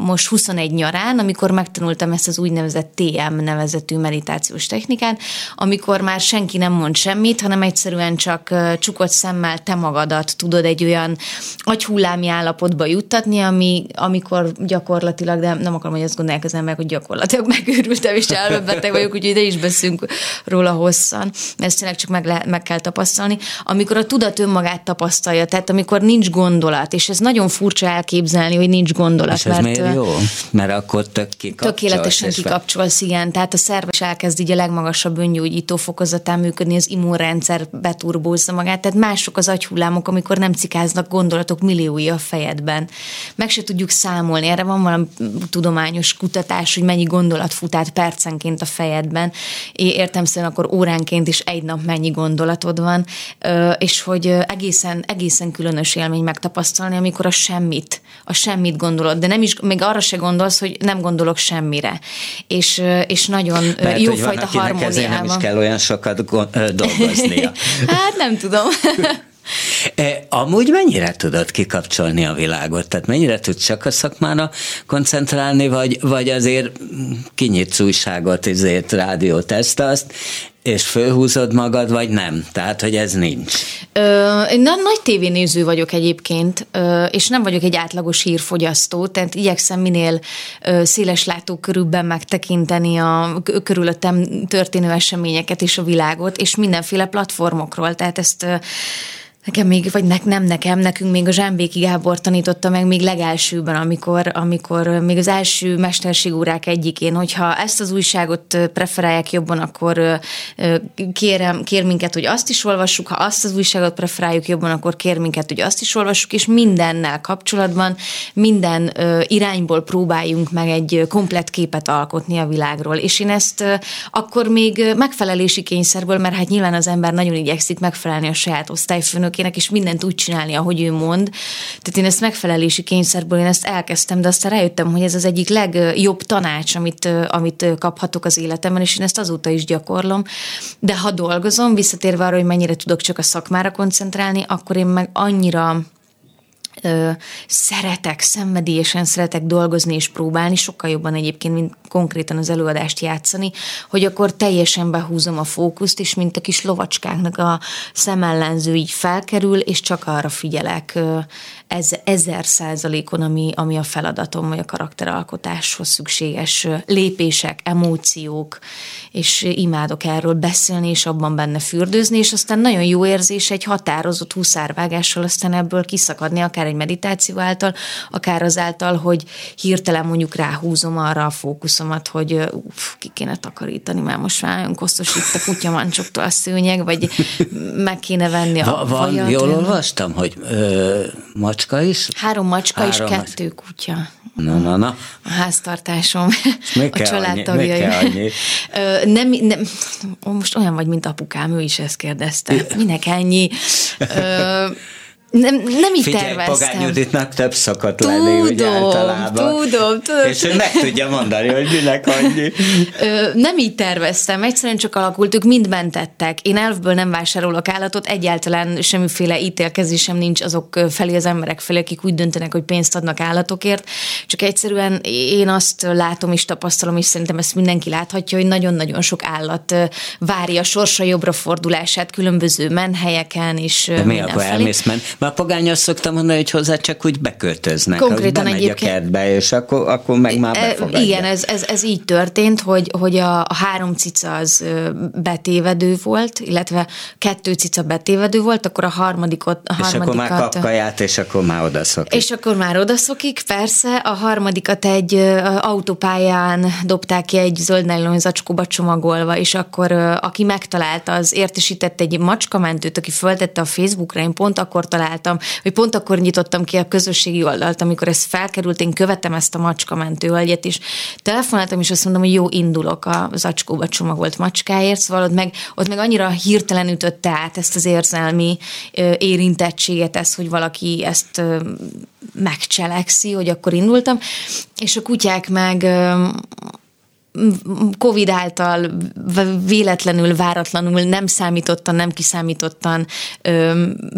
most 21 nyarán, amikor megtanultam ezt az úgynevezett TM nevezetű meditációs technikát, amikor már senki nem mond semmit, hanem egyszerűen csak csukott szemmel te magadat tudod egy olyan agyhullámi állapotba juttatni, ami, amikor gyakorlatilag de nem akarom, hogy azt gondolják az emberek, hogy gyakorlatilag [laughs] megőrültem és elmebeteg vagyok, úgyhogy ide is beszélünk róla hosszan, ezt tényleg csak meg, le, meg kell tapasztalni. Amikor a tudat önmagát tapasztalja, tehát amikor nincs gondolat, és ez nagyon furcsa elképzelni, hogy nincs gondolat. És ez mert, miért jó? Mert akkor tök kikapcsolsz. Tökéletesen kikapcsolsz, igen. Tehát a szerves elkezd így a legmagasabb öngyógyító fokozatán működni, az immunrendszer beturbózza magát, tehát mások az agyhullámok, amikor nem cikáznak gondolatok milliói a fejedben. Meg se tudjuk számolni, erre van valami tudományos kutatás, hogy mennyi gondolat fut át percenként a fejedben. Értem szerint akkor óránként is egy nap mennyi gondolatod van, és hogy egészen, egészen különös élmény megtapasztalni, amikor a semmit, a semmit gondolod, de nem is, még arra se gondolsz, hogy nem gondolok semmire. És, és nagyon Mert, jófajta harmóniában. nem is kell olyan sokat dolgoznia. [laughs] hát nem tudom. [laughs] E, amúgy mennyire tudod kikapcsolni a világot? Tehát mennyire tudsz csak a szakmára koncentrálni, vagy, vagy azért kinyitsz újságot, ezért rádiót, ezt, azt, és fölhúzod magad, vagy nem? Tehát, hogy ez nincs. Ö, én nagy tévénéző vagyok egyébként, ö, és nem vagyok egy átlagos hírfogyasztó, tehát igyekszem minél ö, széles látókörülben megtekinteni a körülöttem történő eseményeket és a világot, és mindenféle platformokról, tehát ezt ö, Nekem még, vagy ne, nem nekem, nekünk még a Zsámbéki Gábor tanította meg még legelsőben, amikor, amikor még az első mesterségórák egyikén, hogyha ezt az újságot preferálják jobban, akkor kérem, kér minket, hogy azt is olvassuk, ha azt az újságot preferáljuk jobban, akkor kér minket, hogy azt is olvassuk, és mindennel kapcsolatban, minden irányból próbáljunk meg egy komplet képet alkotni a világról. És én ezt akkor még megfelelési kényszerből, mert hát nyilván az ember nagyon igyekszik megfelelni a saját osztályfőnök főnökének, és mindent úgy csinálni, ahogy ő mond. Tehát én ezt megfelelési kényszerből én ezt elkezdtem, de aztán rájöttem, hogy ez az egyik legjobb tanács, amit, amit kaphatok az életemben, és én ezt azóta is gyakorlom. De ha dolgozom, visszatérve arra, hogy mennyire tudok csak a szakmára koncentrálni, akkor én meg annyira ö, szeretek, szenvedélyesen szeretek dolgozni és próbálni, sokkal jobban egyébként, mint konkrétan az előadást játszani, hogy akkor teljesen behúzom a fókuszt, és mint a kis lovacskáknak a szemellenző így felkerül, és csak arra figyelek ez, ezer százalékon, ami, ami a feladatom, vagy a karakteralkotáshoz szükséges lépések, emóciók, és imádok erről beszélni, és abban benne fürdőzni, és aztán nagyon jó érzés egy határozott huszárvágással aztán ebből kiszakadni, akár egy meditáció által, akár azáltal, hogy hirtelen mondjuk ráhúzom arra a fókuszomat, hogy uff, ki kéne takarítani, mert most már önkosztos itt a kutyamancsoktól a szőnyeg, vagy meg kéne venni a Va, Van, vajat, jól olvastam, hogy ö, macska is? Három macska Három és kettő kutya. Na, na, na. A háztartásom, a családtagjai. nem, nem, most olyan vagy, mint apukám, ő is ezt kérdezte. Minek ennyi? Ö, nem, nem így Figyelj, terveztem. Pogány Juditnak több szokott tudom, lenni, ugye általában. Tudom, tudom. És ő meg tudja mondani, hogy minek annyi. Ö, nem így terveztem, egyszerűen csak alakult, ők mind bentettek. Én elfből nem vásárolok állatot, egyáltalán semmiféle ítélkezésem nincs azok felé az emberek felé, akik úgy döntenek, hogy pénzt adnak állatokért. Csak egyszerűen én azt látom és tapasztalom, és szerintem ezt mindenki láthatja, hogy nagyon-nagyon sok állat várja sorsa jobbra fordulását különböző menhelyeken és De mi akkor elmész men? Már pogány azt szoktam mondani, hogy hozzá csak úgy beköltöznek. Konkrétan egyébként. a kertbe, és akkor, akkor meg már e, befogadja. Igen, ez, ez, ez így történt, hogy, hogy a, a három cica az betévedő volt, illetve kettő cica betévedő volt, akkor a harmadikot... A és akkor már kap kaját, és akkor már odaszokik. És akkor már odaszokik, persze. A harmadikat egy autópályán dobták ki egy zöld nylon zacskóba csomagolva, és akkor aki megtalálta, az értesített egy macskamentőt, aki föltette a Facebookra, én pont akkor találtam találtam, hogy pont akkor nyitottam ki a közösségi oldalt, amikor ez felkerült, én követem ezt a macska mentőhölgyet, és telefonáltam, és azt mondom, hogy jó, indulok. A zacskóba csomagolt macskáért, szóval ott meg, ott meg annyira hirtelen ütötte át ezt az érzelmi érintettséget, ez, hogy valaki ezt megcselekszi, hogy akkor indultam, és a kutyák meg Covid által véletlenül, váratlanul, nem számítottan, nem kiszámítottan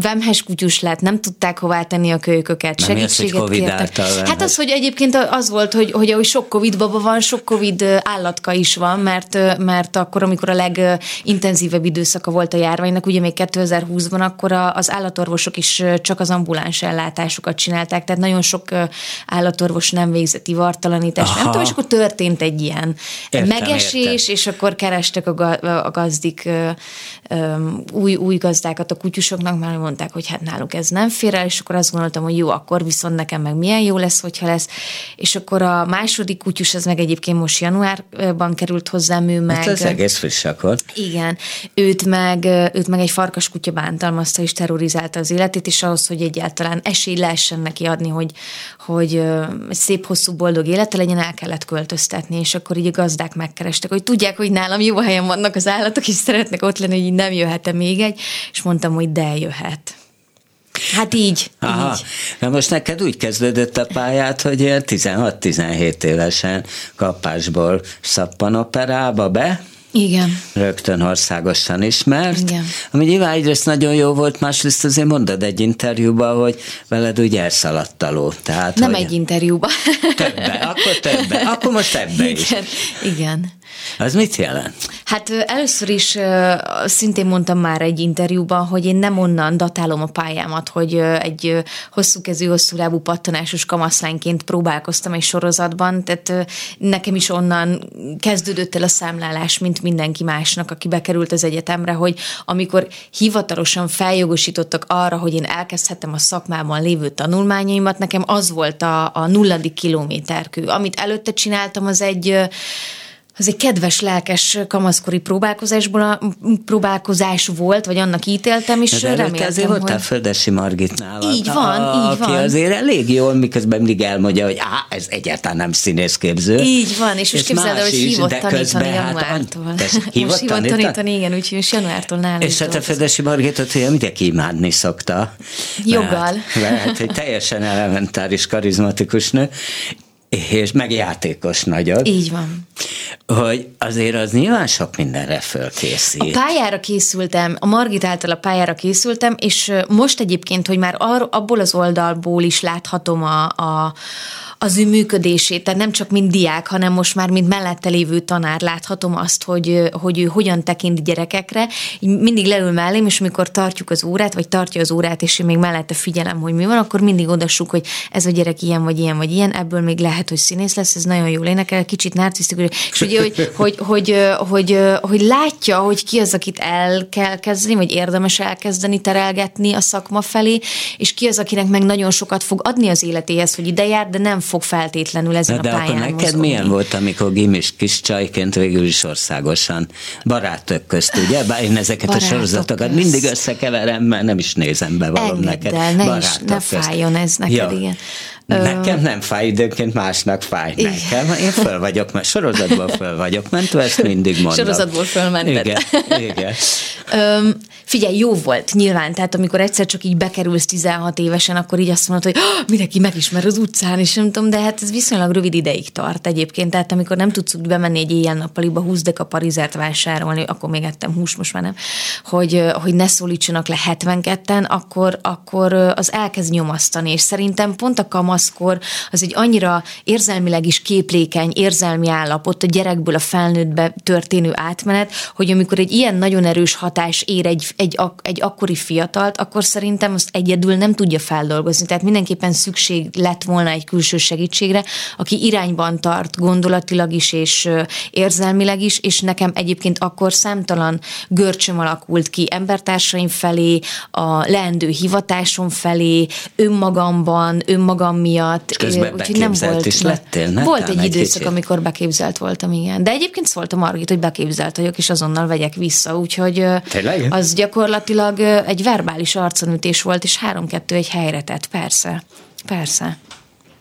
vemhes kutyus lett, nem tudták hová tenni a kölyköket, nem segítséget az, COVID kértek. Által hát az, hogy egyébként az volt, hogy, hogy ahogy sok Covid baba van, sok Covid állatka is van, mert, mert akkor, amikor a legintenzívebb időszaka volt a járványnak, ugye még 2020-ban, akkor az állatorvosok is csak az ambuláns ellátásukat csinálták, tehát nagyon sok állatorvos nem végzett ivartalanítást, nem tudom, és akkor történt egy ilyen Értem, megesés, értem. és akkor kerestek a, gazdik új, új gazdákat a kutyusoknak, mert mondták, hogy hát náluk ez nem fér el, és akkor azt gondoltam, hogy jó, akkor viszont nekem meg milyen jó lesz, hogyha lesz. És akkor a második kutyus, az meg egyébként most januárban került hozzám, ő meg... Hát ez egész friss akkor. Igen. Őt meg, őt meg egy farkas kutya bántalmazta és terrorizálta az életét, és ahhoz, hogy egyáltalán esély lehessen neki adni, hogy, hogy egy szép, hosszú, boldog élete legyen, el kellett költöztetni, és akkor így a gazdák megkerestek, hogy tudják, hogy nálam jó helyen vannak az állatok, és szeretnek ott lenni, hogy így nem jöhet-e még egy, és mondtam, hogy de jöhet. Hát így. Aha. így. Na most neked úgy kezdődött a pályát, hogy ilyen 16-17 évesen kapásból szappanoperába be, igen. Rögtön országosan ismert. Igen. Ami nyilván egyrészt nagyon jó volt, másrészt azért mondod egy interjúban, hogy veled úgy elszaladt a ló. Tehát, Nem hogy egy interjúban. Többe, akkor többe, akkor most ebbe igen, is. Igen. Az mit jelent? Hát először is szintén mondtam már egy interjúban, hogy én nem onnan datálom a pályámat, hogy egy hosszú kezű, hosszú lábú pattanásos kamaszlányként próbálkoztam egy sorozatban, tehát nekem is onnan kezdődött el a számlálás, mint mindenki másnak, aki bekerült az egyetemre, hogy amikor hivatalosan feljogosítottak arra, hogy én elkezdhetem a szakmában lévő tanulmányaimat, nekem az volt a, a nulladik kilométerkő. Amit előtte csináltam, az egy ez egy kedves, lelkes kamaszkori próbálkozásból a, próbálkozás volt, vagy annak ítéltem, és De reméltem, azért hogy... voltál Földesi Margitnál. Így van, a, így van. Azért elég jól, miközben mindig elmondja, hogy á, ez egyáltalán nem színészképző. Így van, és, és képzeld el, hogy hívott tanítani hát, januártól. Hívott most hívott tanítani, igen, úgyhogy most januártól nálam És hát a Földesi Margitot ugye mindenki imádni szokta. Joggal. Mert, mert egy teljesen elementáris, karizmatikus nő, és meg játékos nagyon. Így van. Hogy azért az nyilván sok mindenre fölkészít. A pályára készültem, a Margit által a pályára készültem, és most egyébként, hogy már ar, abból az oldalból is láthatom a, a az ő működését, tehát nem csak mint diák, hanem most már mint mellette lévő tanár láthatom azt, hogy, hogy ő hogyan tekint gyerekekre. Így mindig leül mellém, és amikor tartjuk az órát, vagy tartja az órát, és én még mellette figyelem, hogy mi van, akkor mindig odassuk, hogy ez a gyerek ilyen, vagy ilyen, vagy ilyen, ebből még lehet, hogy színész lesz, ez nagyon jól énekel, kicsit narcisztikus, és ugye, hogy, [laughs] hogy, hogy, hogy, hogy, látja, hogy ki az, akit el kell kezdeni, vagy érdemes elkezdeni terelgetni a szakma felé, és ki az, akinek meg nagyon sokat fog adni az életéhez, hogy ide jár, de nem fog feltétlenül ezen Na, de a pályán akkor neked mozogni. milyen volt, amikor gimis kis csajként végül is országosan barátok közt, ugye? Bár én ezeket barátok a sorozatokat közt. mindig összekeverem, mert nem is nézem be valom neked. El, ne, is, ne fájjon ez neked, ja. igen. Nekem nem fáj, időnként másnak fáj. Igen. Nekem, én föl vagyok, mert sorozatból föl vagyok mentve, ezt mindig mondom. Sorozatból fölmented. Igen, igen. [laughs] Figyelj, jó volt nyilván, tehát amikor egyszer csak így bekerülsz 16 évesen, akkor így azt mondod, hogy oh, mindenki megismer az utcán, és nem tudom, de hát ez viszonylag rövid ideig tart egyébként, tehát amikor nem tudsz úgy bemenni egy éjjel-nappaliba, húsz a parizert vásárolni, akkor még ettem hús, most már nem, hogy, hogy ne szólítsanak le 72-en, akkor, akkor az elkezd nyomasztani, és szerintem pont a kamaszkor az egy annyira érzelmileg is képlékeny, érzelmi állapot, a gyerekből a felnőttbe történő átmenet, hogy amikor egy ilyen nagyon erős hatás ér egy, egy, egy akkori fiatalt, akkor szerintem azt egyedül nem tudja feldolgozni. Tehát mindenképpen szükség lett volna egy külső segítségre, aki irányban tart gondolatilag is és érzelmileg is, és nekem egyébként akkor számtalan görcsöm alakult ki embertársaim felé, a leendő hivatásom felé, önmagamban, önmagam miatt. És közben Úgyhogy nem volt, is lettél, ne? Volt egy, egy időszak, kicsit. amikor beképzelt voltam, igen. De egyébként szólt a Margit, hogy beképzelt vagyok, és azonnal vegyek vissza, úgyhogy Tényleg? az gyakorlatilag egy verbális arconütés volt, és három-kettő egy helyre tett, persze. Persze.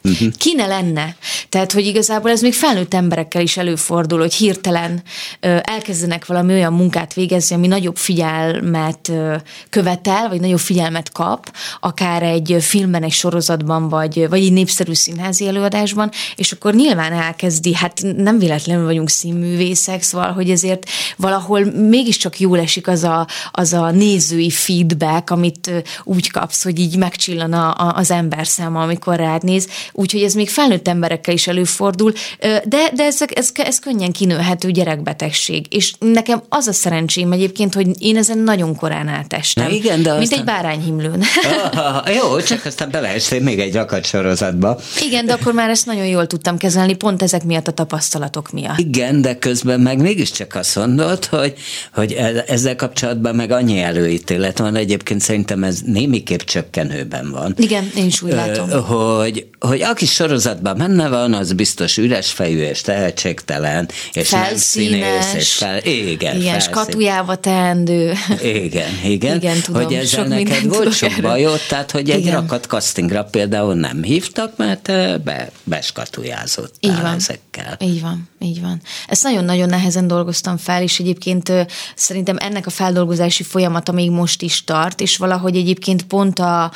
Uh-huh. Ki ne lenne? Tehát, hogy igazából ez még felnőtt emberekkel is előfordul, hogy hirtelen ö, elkezdenek valami olyan munkát végezni, ami nagyobb figyelmet ö, követel, vagy nagyobb figyelmet kap, akár egy filmben, egy sorozatban, vagy, vagy egy népszerű színházi előadásban, és akkor nyilván elkezdi, hát nem véletlenül vagyunk színművészek, szóval, hogy ezért valahol mégiscsak jól esik az a, az a nézői feedback, amit úgy kapsz, hogy így megcsillan a, a, az ember száma, amikor rád néz, úgyhogy ez még felnőtt emberekkel is előfordul, de, de ez, ez, ez könnyen kinőhető gyerekbetegség. És nekem az a szerencsém egyébként, hogy én ezen nagyon korán átestem. Na igen, de mint aztán... egy bárányhimlőn. Ah, jó, csak aztán beleestél még egy sorozatba. Igen, de akkor már ezt nagyon jól tudtam kezelni, pont ezek miatt a tapasztalatok miatt. Igen, de közben meg mégiscsak azt mondod, hogy, hogy e- ezzel kapcsolatban meg annyi előítélet van, egyébként szerintem ez némiképp csökkenőben van. Igen, én is úgy látom. Hogy, hogy aki sorozatban menne van, az biztos üres fejű és tehetségtelen, és Felszínes. nem színész, és fel, igen, igen skatujába teendő. Igen, igen. igen tudom, hogy ezzel neked volt sok bajod, tehát hogy egy igen. rakat castingra például nem hívtak, mert be, beskatujázott így van. ezekkel. Így van, így van. Ezt nagyon-nagyon nehezen dolgoztam fel, és egyébként szerintem ennek a feldolgozási folyamata még most is tart, és valahogy egyébként pont a,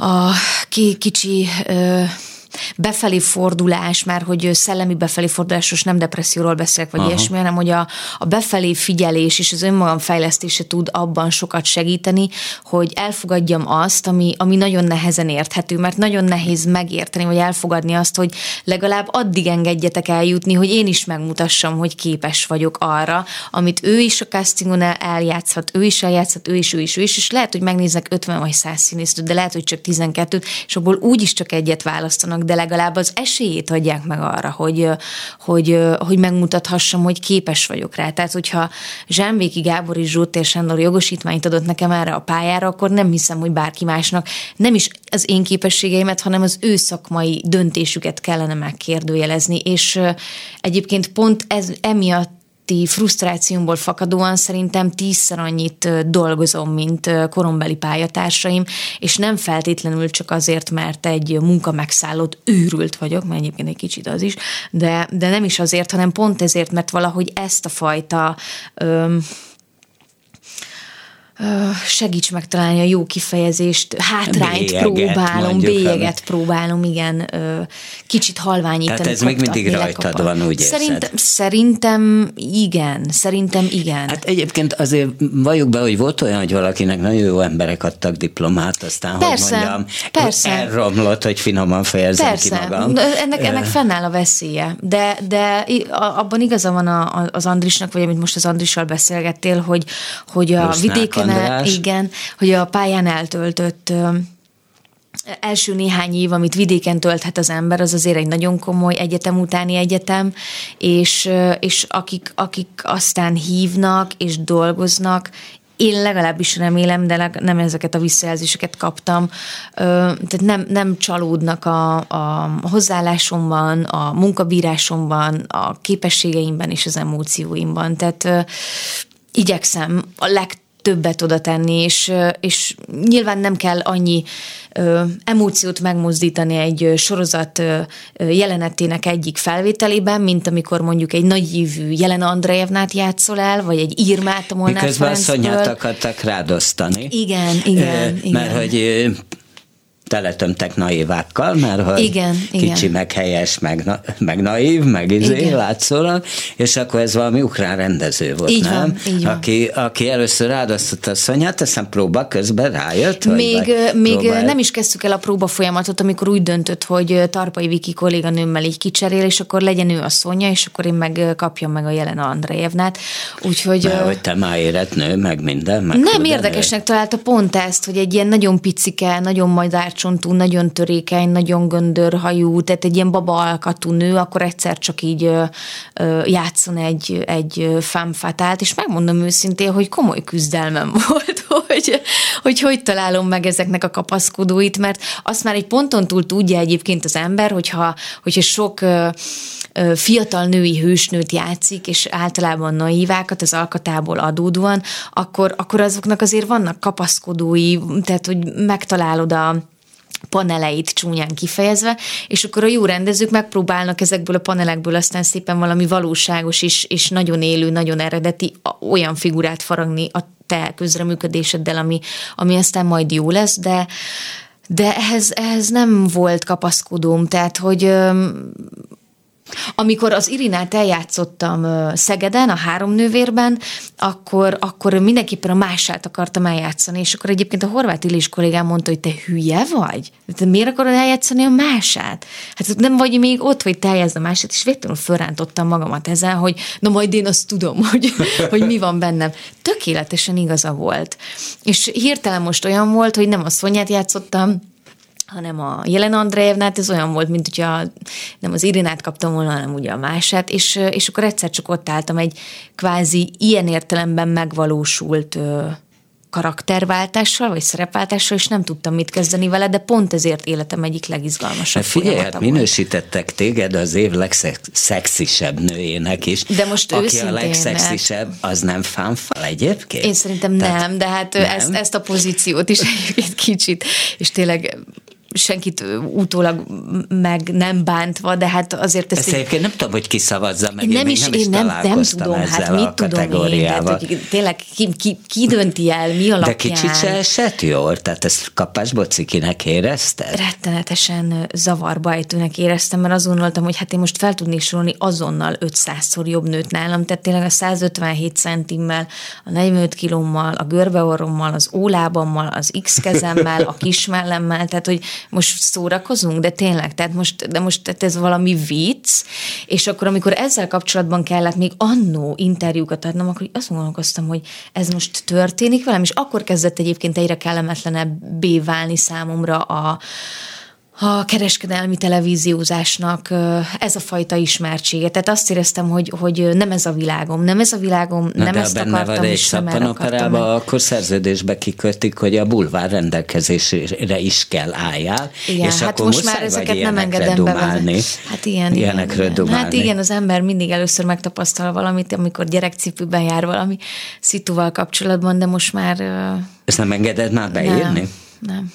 a kicsi befelé fordulás, már hogy szellemi befelé fordulás, nem depresszióról beszélek, vagy Aha. ilyesmi, hanem hogy a, a befelé figyelés és az önmagam fejlesztése tud abban sokat segíteni, hogy elfogadjam azt, ami, ami nagyon nehezen érthető, mert nagyon nehéz megérteni, vagy elfogadni azt, hogy legalább addig engedjetek eljutni, hogy én is megmutassam, hogy képes vagyok arra, amit ő is a castingon eljátszhat, ő is eljátszhat, ő is, ő is, ő is, és lehet, hogy megnéznek 50 vagy 100 színésztőt, de lehet, hogy csak 12-t, és abból úgyis csak egyet választanak de legalább az esélyét adják meg arra, hogy, hogy, hogy megmutathassam, hogy képes vagyok rá. Tehát, hogyha Zsámbéki Gábor és Zsótér Sándor jogosítványt adott nekem erre a pályára, akkor nem hiszem, hogy bárki másnak nem is az én képességeimet, hanem az ő szakmai döntésüket kellene megkérdőjelezni. És egyébként pont ez emiatt közötti frusztrációmból fakadóan szerintem tízszer annyit dolgozom, mint korombeli pályatársaim, és nem feltétlenül csak azért, mert egy munka megszállott őrült vagyok, mert egyébként egy kicsit az is, de, de nem is azért, hanem pont ezért, mert valahogy ezt a fajta öm, segíts megtalálni a jó kifejezést, hátrányt bélyeget, próbálom, bélyeget próbálom, igen, kicsit halványítani. Tehát ez még mindig rajtad van, úgy Szerintem, szerintem igen, szerintem igen. Hát egyébként azért valljuk be, hogy volt olyan, hogy valakinek nagyon jó emberek adtak diplomát, aztán, persze, hogy mondjam, persze. elromlott, hogy finoman fejezem persze. ki magam. Ennek, ennek fennáll a veszélye, de, de abban igaza van a, az Andrisnak, vagy amit most az Andrissal beszélgettél, hogy, hogy a Plusz vidéken András. igen, hogy a pályán eltöltött első néhány év, amit vidéken tölthet az ember, az azért egy nagyon komoly egyetem utáni egyetem, és, és akik, akik aztán hívnak és dolgoznak, én legalábbis remélem, de nem ezeket a visszajelzéseket kaptam, tehát nem, nem csalódnak a, a hozzáállásomban, a munkabírásomban, a képességeimben és az emócióimban. Tehát igyekszem a legtöbb többet oda tenni, és, és nyilván nem kell annyi ö, emóciót megmozdítani egy sorozat ö, jelenetének egyik felvételében, mint amikor mondjuk egy nagyívű Jelena Andrejevnát játszol el, vagy egy Irmát a Molnár Miközben a Szonyát akartak rádosztani. Igen, igen, ö, Mert hogy teletömtek naivákkal, mert hogy igen, kicsi, igen. meg helyes, meg, na, meg naív, meg izé, igen. látszólag, és akkor ez valami ukrán rendező volt, így nem? Van, így van. Aki, aki először rádasztotta a szonyát, aztán próba közben rájött? Még, még nem is kezdtük el a próba folyamatot, amikor úgy döntött, hogy Tarpai Viki kolléganőmmel így kicserél, és akkor legyen ő a szonya, és akkor én meg kapjam meg a Jelena Andrejevnát. Úgyhogy... Mert hogy te már érett nő, meg minden. Meg nem, érdekesnek találta pont ezt, hogy egy ilyen nagyon picike, nagyon majd csontú, nagyon törékeny, nagyon göndörhajú, tehát egy ilyen baba alkatú nő, akkor egyszer csak így játszon egy, egy fámfatált, és megmondom őszintén, hogy komoly küzdelmem [laughs] volt, hogy, hogy hogy találom meg ezeknek a kapaszkodóit, mert azt már egy ponton túl tudja egyébként az ember, hogyha, hogyha sok fiatal női hősnőt játszik, és általában naivákat az alkatából adódóan, akkor, akkor azoknak azért vannak kapaszkodói, tehát hogy megtalálod a, paneleit csúnyán kifejezve, és akkor a jó rendezők megpróbálnak ezekből a panelekből aztán szépen valami valóságos és, és nagyon élő, nagyon eredeti olyan figurát faragni a te közreműködéseddel, ami, ami aztán majd jó lesz, de de ehhez, ehhez nem volt kapaszkodóm, tehát hogy amikor az Irinát eljátszottam Szegeden, a három nővérben, akkor, akkor mindenképpen a mását akartam eljátszani, és akkor egyébként a horvát Illis kollégám mondta, hogy te hülye vagy? Te miért akarod eljátszani a mását? Hát nem vagy még ott, hogy te eljátszd a mását, és végtelenül felrántottam magamat ezen, hogy na majd én azt tudom, hogy, [laughs] hogy mi van bennem. Tökéletesen igaza volt. És hirtelen most olyan volt, hogy nem a Szonyát játszottam, hanem a Jelen Andrejevnát, ez olyan volt, mint hogyha nem az Irinát kaptam volna, hanem ugye a mását, és, és akkor egyszer csak ott álltam egy kvázi ilyen értelemben megvalósult karakterváltással, vagy szerepváltással, és nem tudtam mit kezdeni vele, de pont ezért életem egyik legizgalmasabb Figyelj, hát minősítettek téged az év legszexisebb nőjének is. De most Aki őszintén, a legszexisebb, az nem fánfal egyébként? Én szerintem Tehát nem, de hát nem? Ezt, ezt a pozíciót is [laughs] egy kicsit, és tényleg senkit utólag meg nem bántva, de hát azért ezt... Ezt egyébként nem tudom, hogy ki szavazza meg, nem én is, nem is én nem, nem tudom, hát mit tudom én, tehát, hogy tényleg ki, ki, ki dönti el, mi alapján. De kicsit se esett jól, tehát ezt kapásból cikinek érezted? Rettenetesen zavarba ejtőnek éreztem, mert azt gondoltam, hogy hát én most fel tudnék sorolni azonnal 500-szor jobb nőt nálam, tehát tényleg a 157 centimmel, a 45 kilómmal, a görbeorrommal, az ólábammal, az X kezemmel, a kismellemmel, tehát hogy most szórakozunk, de tényleg, tehát most, de most tehát ez valami vicc, és akkor amikor ezzel kapcsolatban kellett még annó interjúkat adnom, akkor azt gondolkoztam, hogy ez most történik velem, és akkor kezdett egyébként egyre kellemetlenebb válni számomra a, a kereskedelmi televíziózásnak ez a fajta ismertsége. Tehát azt éreztem, hogy, hogy nem ez a világom, nem ez a világom, Na nem de ezt benne akartam, van egy szappanoperába, akkor szerződésbe kikötik, hogy a bulvár rendelkezésére is kell álljál, igen, és hát akkor most már ezeket nem engedem dumálni. Hát ilyen, ilyenekről igen, dumálni. Hát igen, az ember mindig először megtapasztal valamit, amikor gyerekcipőben jár valami szituval kapcsolatban, de most már... Ezt nem engeded már beírni? Nem, nem.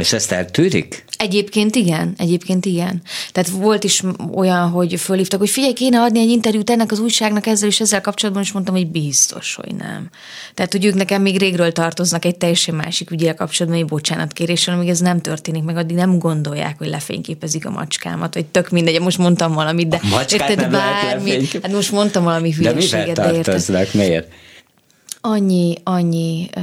És ezt eltűrik? Egyébként igen, egyébként igen. Tehát volt is olyan, hogy fölhívtak, hogy figyelj, kéne adni egy interjút ennek az újságnak ezzel és ezzel kapcsolatban, és mondtam, hogy biztos, hogy nem. Tehát, hogy ők nekem még régről tartoznak egy teljesen másik ügyel kapcsolatban, egy bocsánatkéréssel, amíg ez nem történik meg, addig nem gondolják, hogy lefényképezik a macskámat, vagy tök mindegy, most mondtam valamit, de érted, bármi, hát most mondtam valami hülyeséget, de mivel tartoznak, miért? Annyi, annyi... Uh,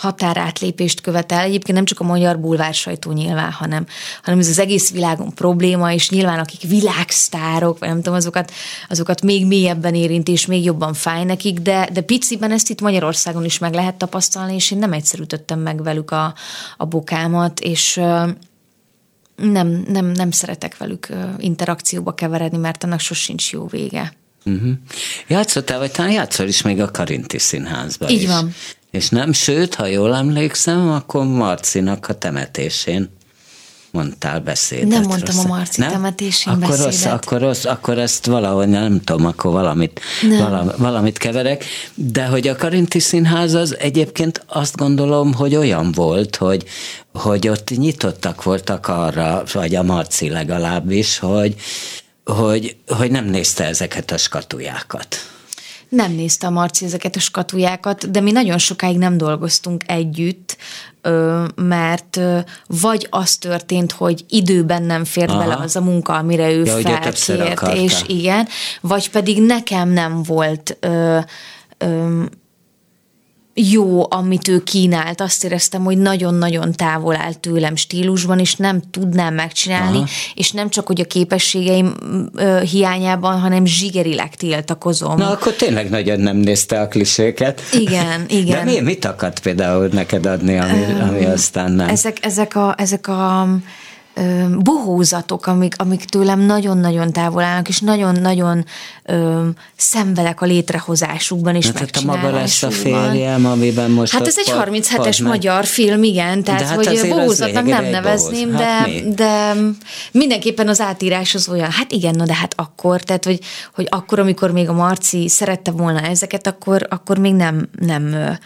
határátlépést követel. Egyébként nem csak a magyar bulvár sajtó nyilván, hanem, hanem ez az egész világon probléma, és nyilván akik világsztárok, vagy nem tudom, azokat, azokat még mélyebben érint, és még jobban fáj nekik, de, de piciben ezt itt Magyarországon is meg lehet tapasztalni, és én nem egyszerűtöttem meg velük a, a bokámat, és nem, nem, nem szeretek velük interakcióba keveredni, mert annak sosincs jó vége. Uh-huh. Játszottál, vagy talán játszol is még a Karinti Színházban Így is. van. És nem, sőt, ha jól emlékszem, akkor Marcinak a temetésén mondtál beszédet. Nem mondtam rossz. a Marci nem? temetésén akkor beszédet. Rossz, akkor, rossz, akkor ezt valahogy nem tudom, akkor valamit, valamit, valamit keverek. De hogy a Karinti Színház az egyébként azt gondolom, hogy olyan volt, hogy, hogy ott nyitottak voltak arra, vagy a Marci legalábbis, hogy, hogy, hogy nem nézte ezeket a skatujákat. Nem nézte a Marci ezeket a skatujákat, de mi nagyon sokáig nem dolgoztunk együtt, mert vagy az történt, hogy időben nem fért Aha. bele az a munka, amire ő ja, felkért, és igen, vagy pedig nekem nem volt ö, ö, jó, amit ő kínált. Azt éreztem, hogy nagyon-nagyon távol áll tőlem stílusban, és nem tudnám megcsinálni, Aha. és nem csak, hogy a képességeim ö, hiányában, hanem zsigerileg tiltakozom. Na, akkor tényleg nagyon nem nézte a kliséket. Igen, [laughs] igen. De mi, mit akart például neked adni, ami, ami aztán nem? Ezek, ezek a, ezek a bohózatok, amik, amik tőlem nagyon-nagyon távol állnak, és nagyon-nagyon szenvedek a létrehozásukban és hát a maga lesz a férjem, amiben most Hát ez egy 37-es magyar film, igen, tehát hát hogy bohózatnak nem nevezném, bohóz. hát de, de mindenképpen az átírás az olyan, hát igen, no de hát akkor, tehát hogy, hogy akkor, amikor még a Marci szerette volna ezeket, akkor, akkor még nem, nem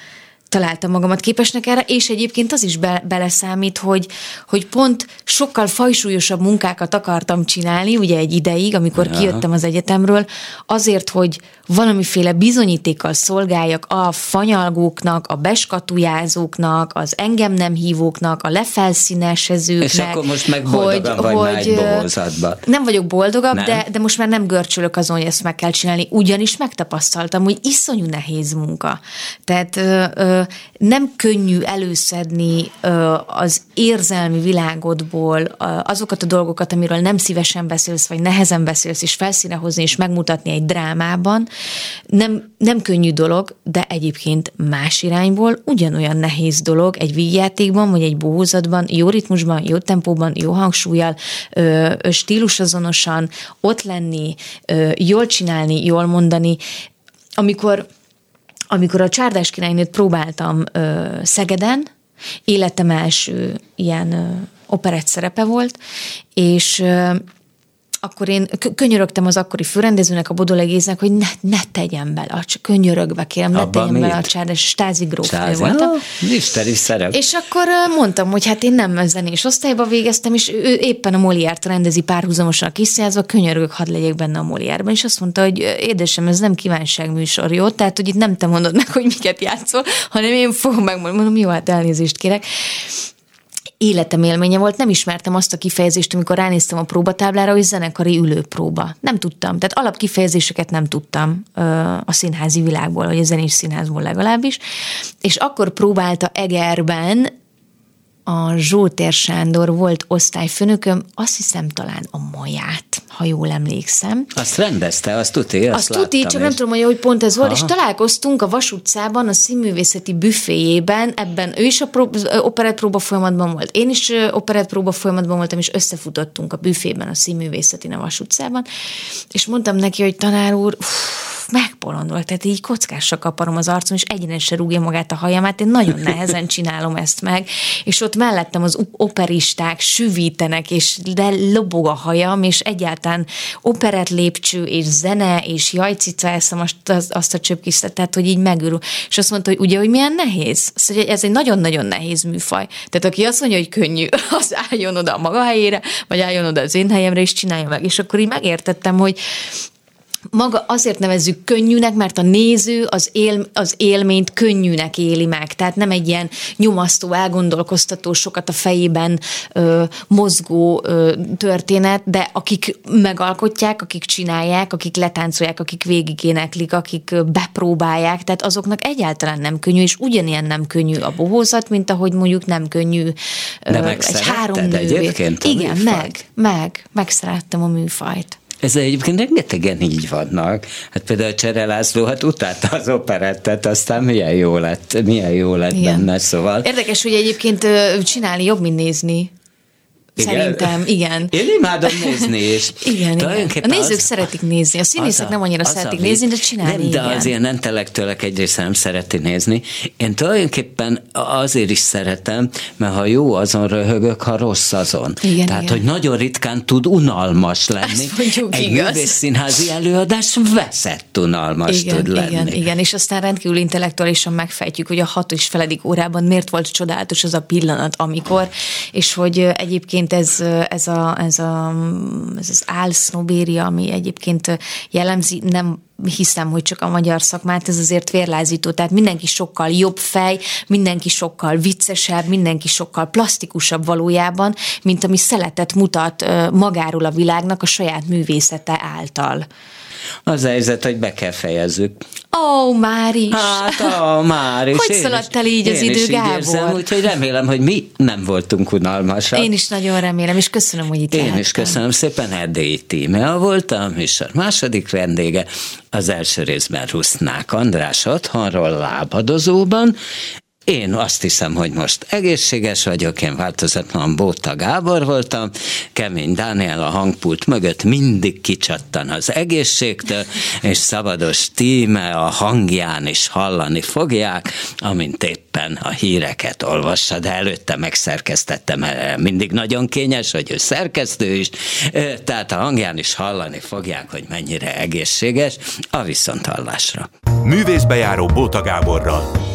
találtam magamat képesnek erre, és egyébként az is be, beleszámít, hogy, hogy pont sokkal fajsúlyosabb munkákat akartam csinálni, ugye egy ideig, amikor ja. kijöttem az egyetemről, azért, hogy valamiféle bizonyítékkal szolgáljak a fanyalgóknak, a beskatujázóknak, az engem nem hívóknak, a lefelszínesezőknek. És akkor most meg boldogan hogy, vagy hogy, Nem vagyok boldogabb, nem? De, de most már nem görcsölök azon, hogy ezt meg kell csinálni, ugyanis megtapasztaltam, hogy iszonyú nehéz munka. Tehát ö, ö, nem könnyű előszedni az érzelmi világodból azokat a dolgokat, amiről nem szívesen beszélsz, vagy nehezen beszélsz, és felszíne hozni, és megmutatni egy drámában. Nem, nem könnyű dolog, de egyébként más irányból ugyanolyan nehéz dolog egy vígjátékban, vagy egy bohózatban, jó ritmusban, jó tempóban, jó hangsúlyjal, stílusazonosan ott lenni, jól csinálni, jól mondani. Amikor amikor a Csárdás királynőt próbáltam ö, Szegeden, életem első ilyen ö, operett szerepe volt, és ö, akkor én könyörögtem az akkori főrendezőnek, a Bodolegéznek, hogy ne, ne tegyen bele, csak könyörögve kérem, ne Abba tegyen mit? bele a csárdás, Stázi grófnő voltam. Isteni szerep. És akkor mondtam, hogy hát én nem zenés osztályba végeztem, és ő éppen a Moliárt rendezi párhuzamosan a kiszjázva, könyörögök, hadd legyek benne a Moliárban, és azt mondta, hogy édesem, ez nem kívánságműsor, jó? Tehát, hogy itt nem te mondod meg, hogy miket játszol, hanem én fogom megmondani, mondom, jó, hát elnézést kérek életem élménye volt, nem ismertem azt a kifejezést, amikor ránéztem a próbatáblára, hogy zenekari ülőpróba. Nem tudtam, tehát alapkifejezéseket nem tudtam a színházi világból, vagy a zenés színházból legalábbis, és akkor próbálta Egerben a Zsótér Sándor volt osztályfőnököm, azt hiszem talán a maját, ha jól emlékszem. Azt rendezte, azt tuti, azt, azt tuti, csak és... nem tudom, hogy, hogy pont ez volt, Aha. és találkoztunk a Vas utcában, a színművészeti büféjében, ebben ő is a prób- operett próba folyamatban volt, én is operett próba folyamatban voltam, és összefutottunk a büfében, a színművészeti a Vas utcában, és mondtam neki, hogy tanár úr, uff, megbolondult, tehát így kockásra kaparom az arcom, és egyenesen rúgja magát a hajamát, én nagyon nehezen csinálom ezt meg, és ott mellettem az operisták süvítenek, és de lobog a hajam, és egyáltalán operett lépcső, és zene, és jajcica eszem azt, azt a csöpkisztet, tehát hogy így megörül. És azt mondta, hogy ugye, hogy milyen nehéz. Mondja, ez egy nagyon-nagyon nehéz műfaj. Tehát aki azt mondja, hogy könnyű, [laughs] az álljon oda a maga helyére, vagy álljon oda az én helyemre, és csinálja meg. És akkor így megértettem, hogy maga azért nevezzük könnyűnek, mert a néző az, él, az élményt könnyűnek éli meg. Tehát nem egy ilyen nyomasztó, elgondolkoztató, sokat a fejében ö, mozgó ö, történet, de akik megalkotják, akik csinálják, akik letáncolják, akik végigéneklik, akik bepróbálják, tehát azoknak egyáltalán nem könnyű, és ugyanilyen nem könnyű a bohózat, mint ahogy mondjuk nem könnyű ö, egy három Egyébként Igen, meg, meg, megszerettem a műfajt. Ez egyébként rengetegen így vannak. Hát például Csere László, hát utálta az operettet, aztán milyen jó lett, milyen jó lett Igen. benne, szóval. Érdekes, hogy egyébként csinálni jobb, mint nézni. Igen? Szerintem, igen. Én imádom nézni, és [laughs] igen, igen. A nézők az, szeretik nézni, a színészek a, nem annyira szeretik a, nézni, de csinálni nem, De igen. az ilyen intellektuelek egyrészt nem szereti nézni. Én tulajdonképpen azért is szeretem, mert ha jó, azon röhögök, ha rossz azon. Igen, Tehát, igen. hogy nagyon ritkán tud unalmas lenni. Egy művész színházi előadás veszett unalmas igen, tud lenni. Igen, igen, és aztán rendkívül intellektuálisan megfejtjük, hogy a hat és feledik órában miért volt csodálatos az a pillanat, amikor, és hogy egyébként egyébként ez, ez, a, ez, a, ez az álsznobéria, ami egyébként jellemzi, nem hiszem, hogy csak a magyar szakmát, ez azért vérlázító, tehát mindenki sokkal jobb fej, mindenki sokkal viccesebb, mindenki sokkal plastikusabb valójában, mint ami szeletet mutat magáról a világnak a saját művészete által. Az a helyzet, hogy be kell fejezzük. Ó, oh, már is. Hát, ó, oh, már is. Hogy szaladt el így az idő, is Gábor? Érzem, úgyhogy remélem, hogy mi nem voltunk unalmasak. Én is nagyon remélem, és köszönöm, hogy itt Én lehettem. is köszönöm szépen, Erdélyi Tímea voltam, és a második vendége az első részben Rusznák András otthonról lábadozóban, én azt hiszem, hogy most egészséges vagyok, én változatlan Bóta Gábor voltam, Kemény Dániel a hangpult mögött mindig kicsattan az egészségtől, és szabados tíme a hangján is hallani fogják, amint éppen a híreket olvassa, de előtte megszerkesztettem, mindig nagyon kényes, hogy ő szerkesztő is, tehát a hangján is hallani fogják, hogy mennyire egészséges, a viszonthallásra. Művészbejáró Bóta Gáborral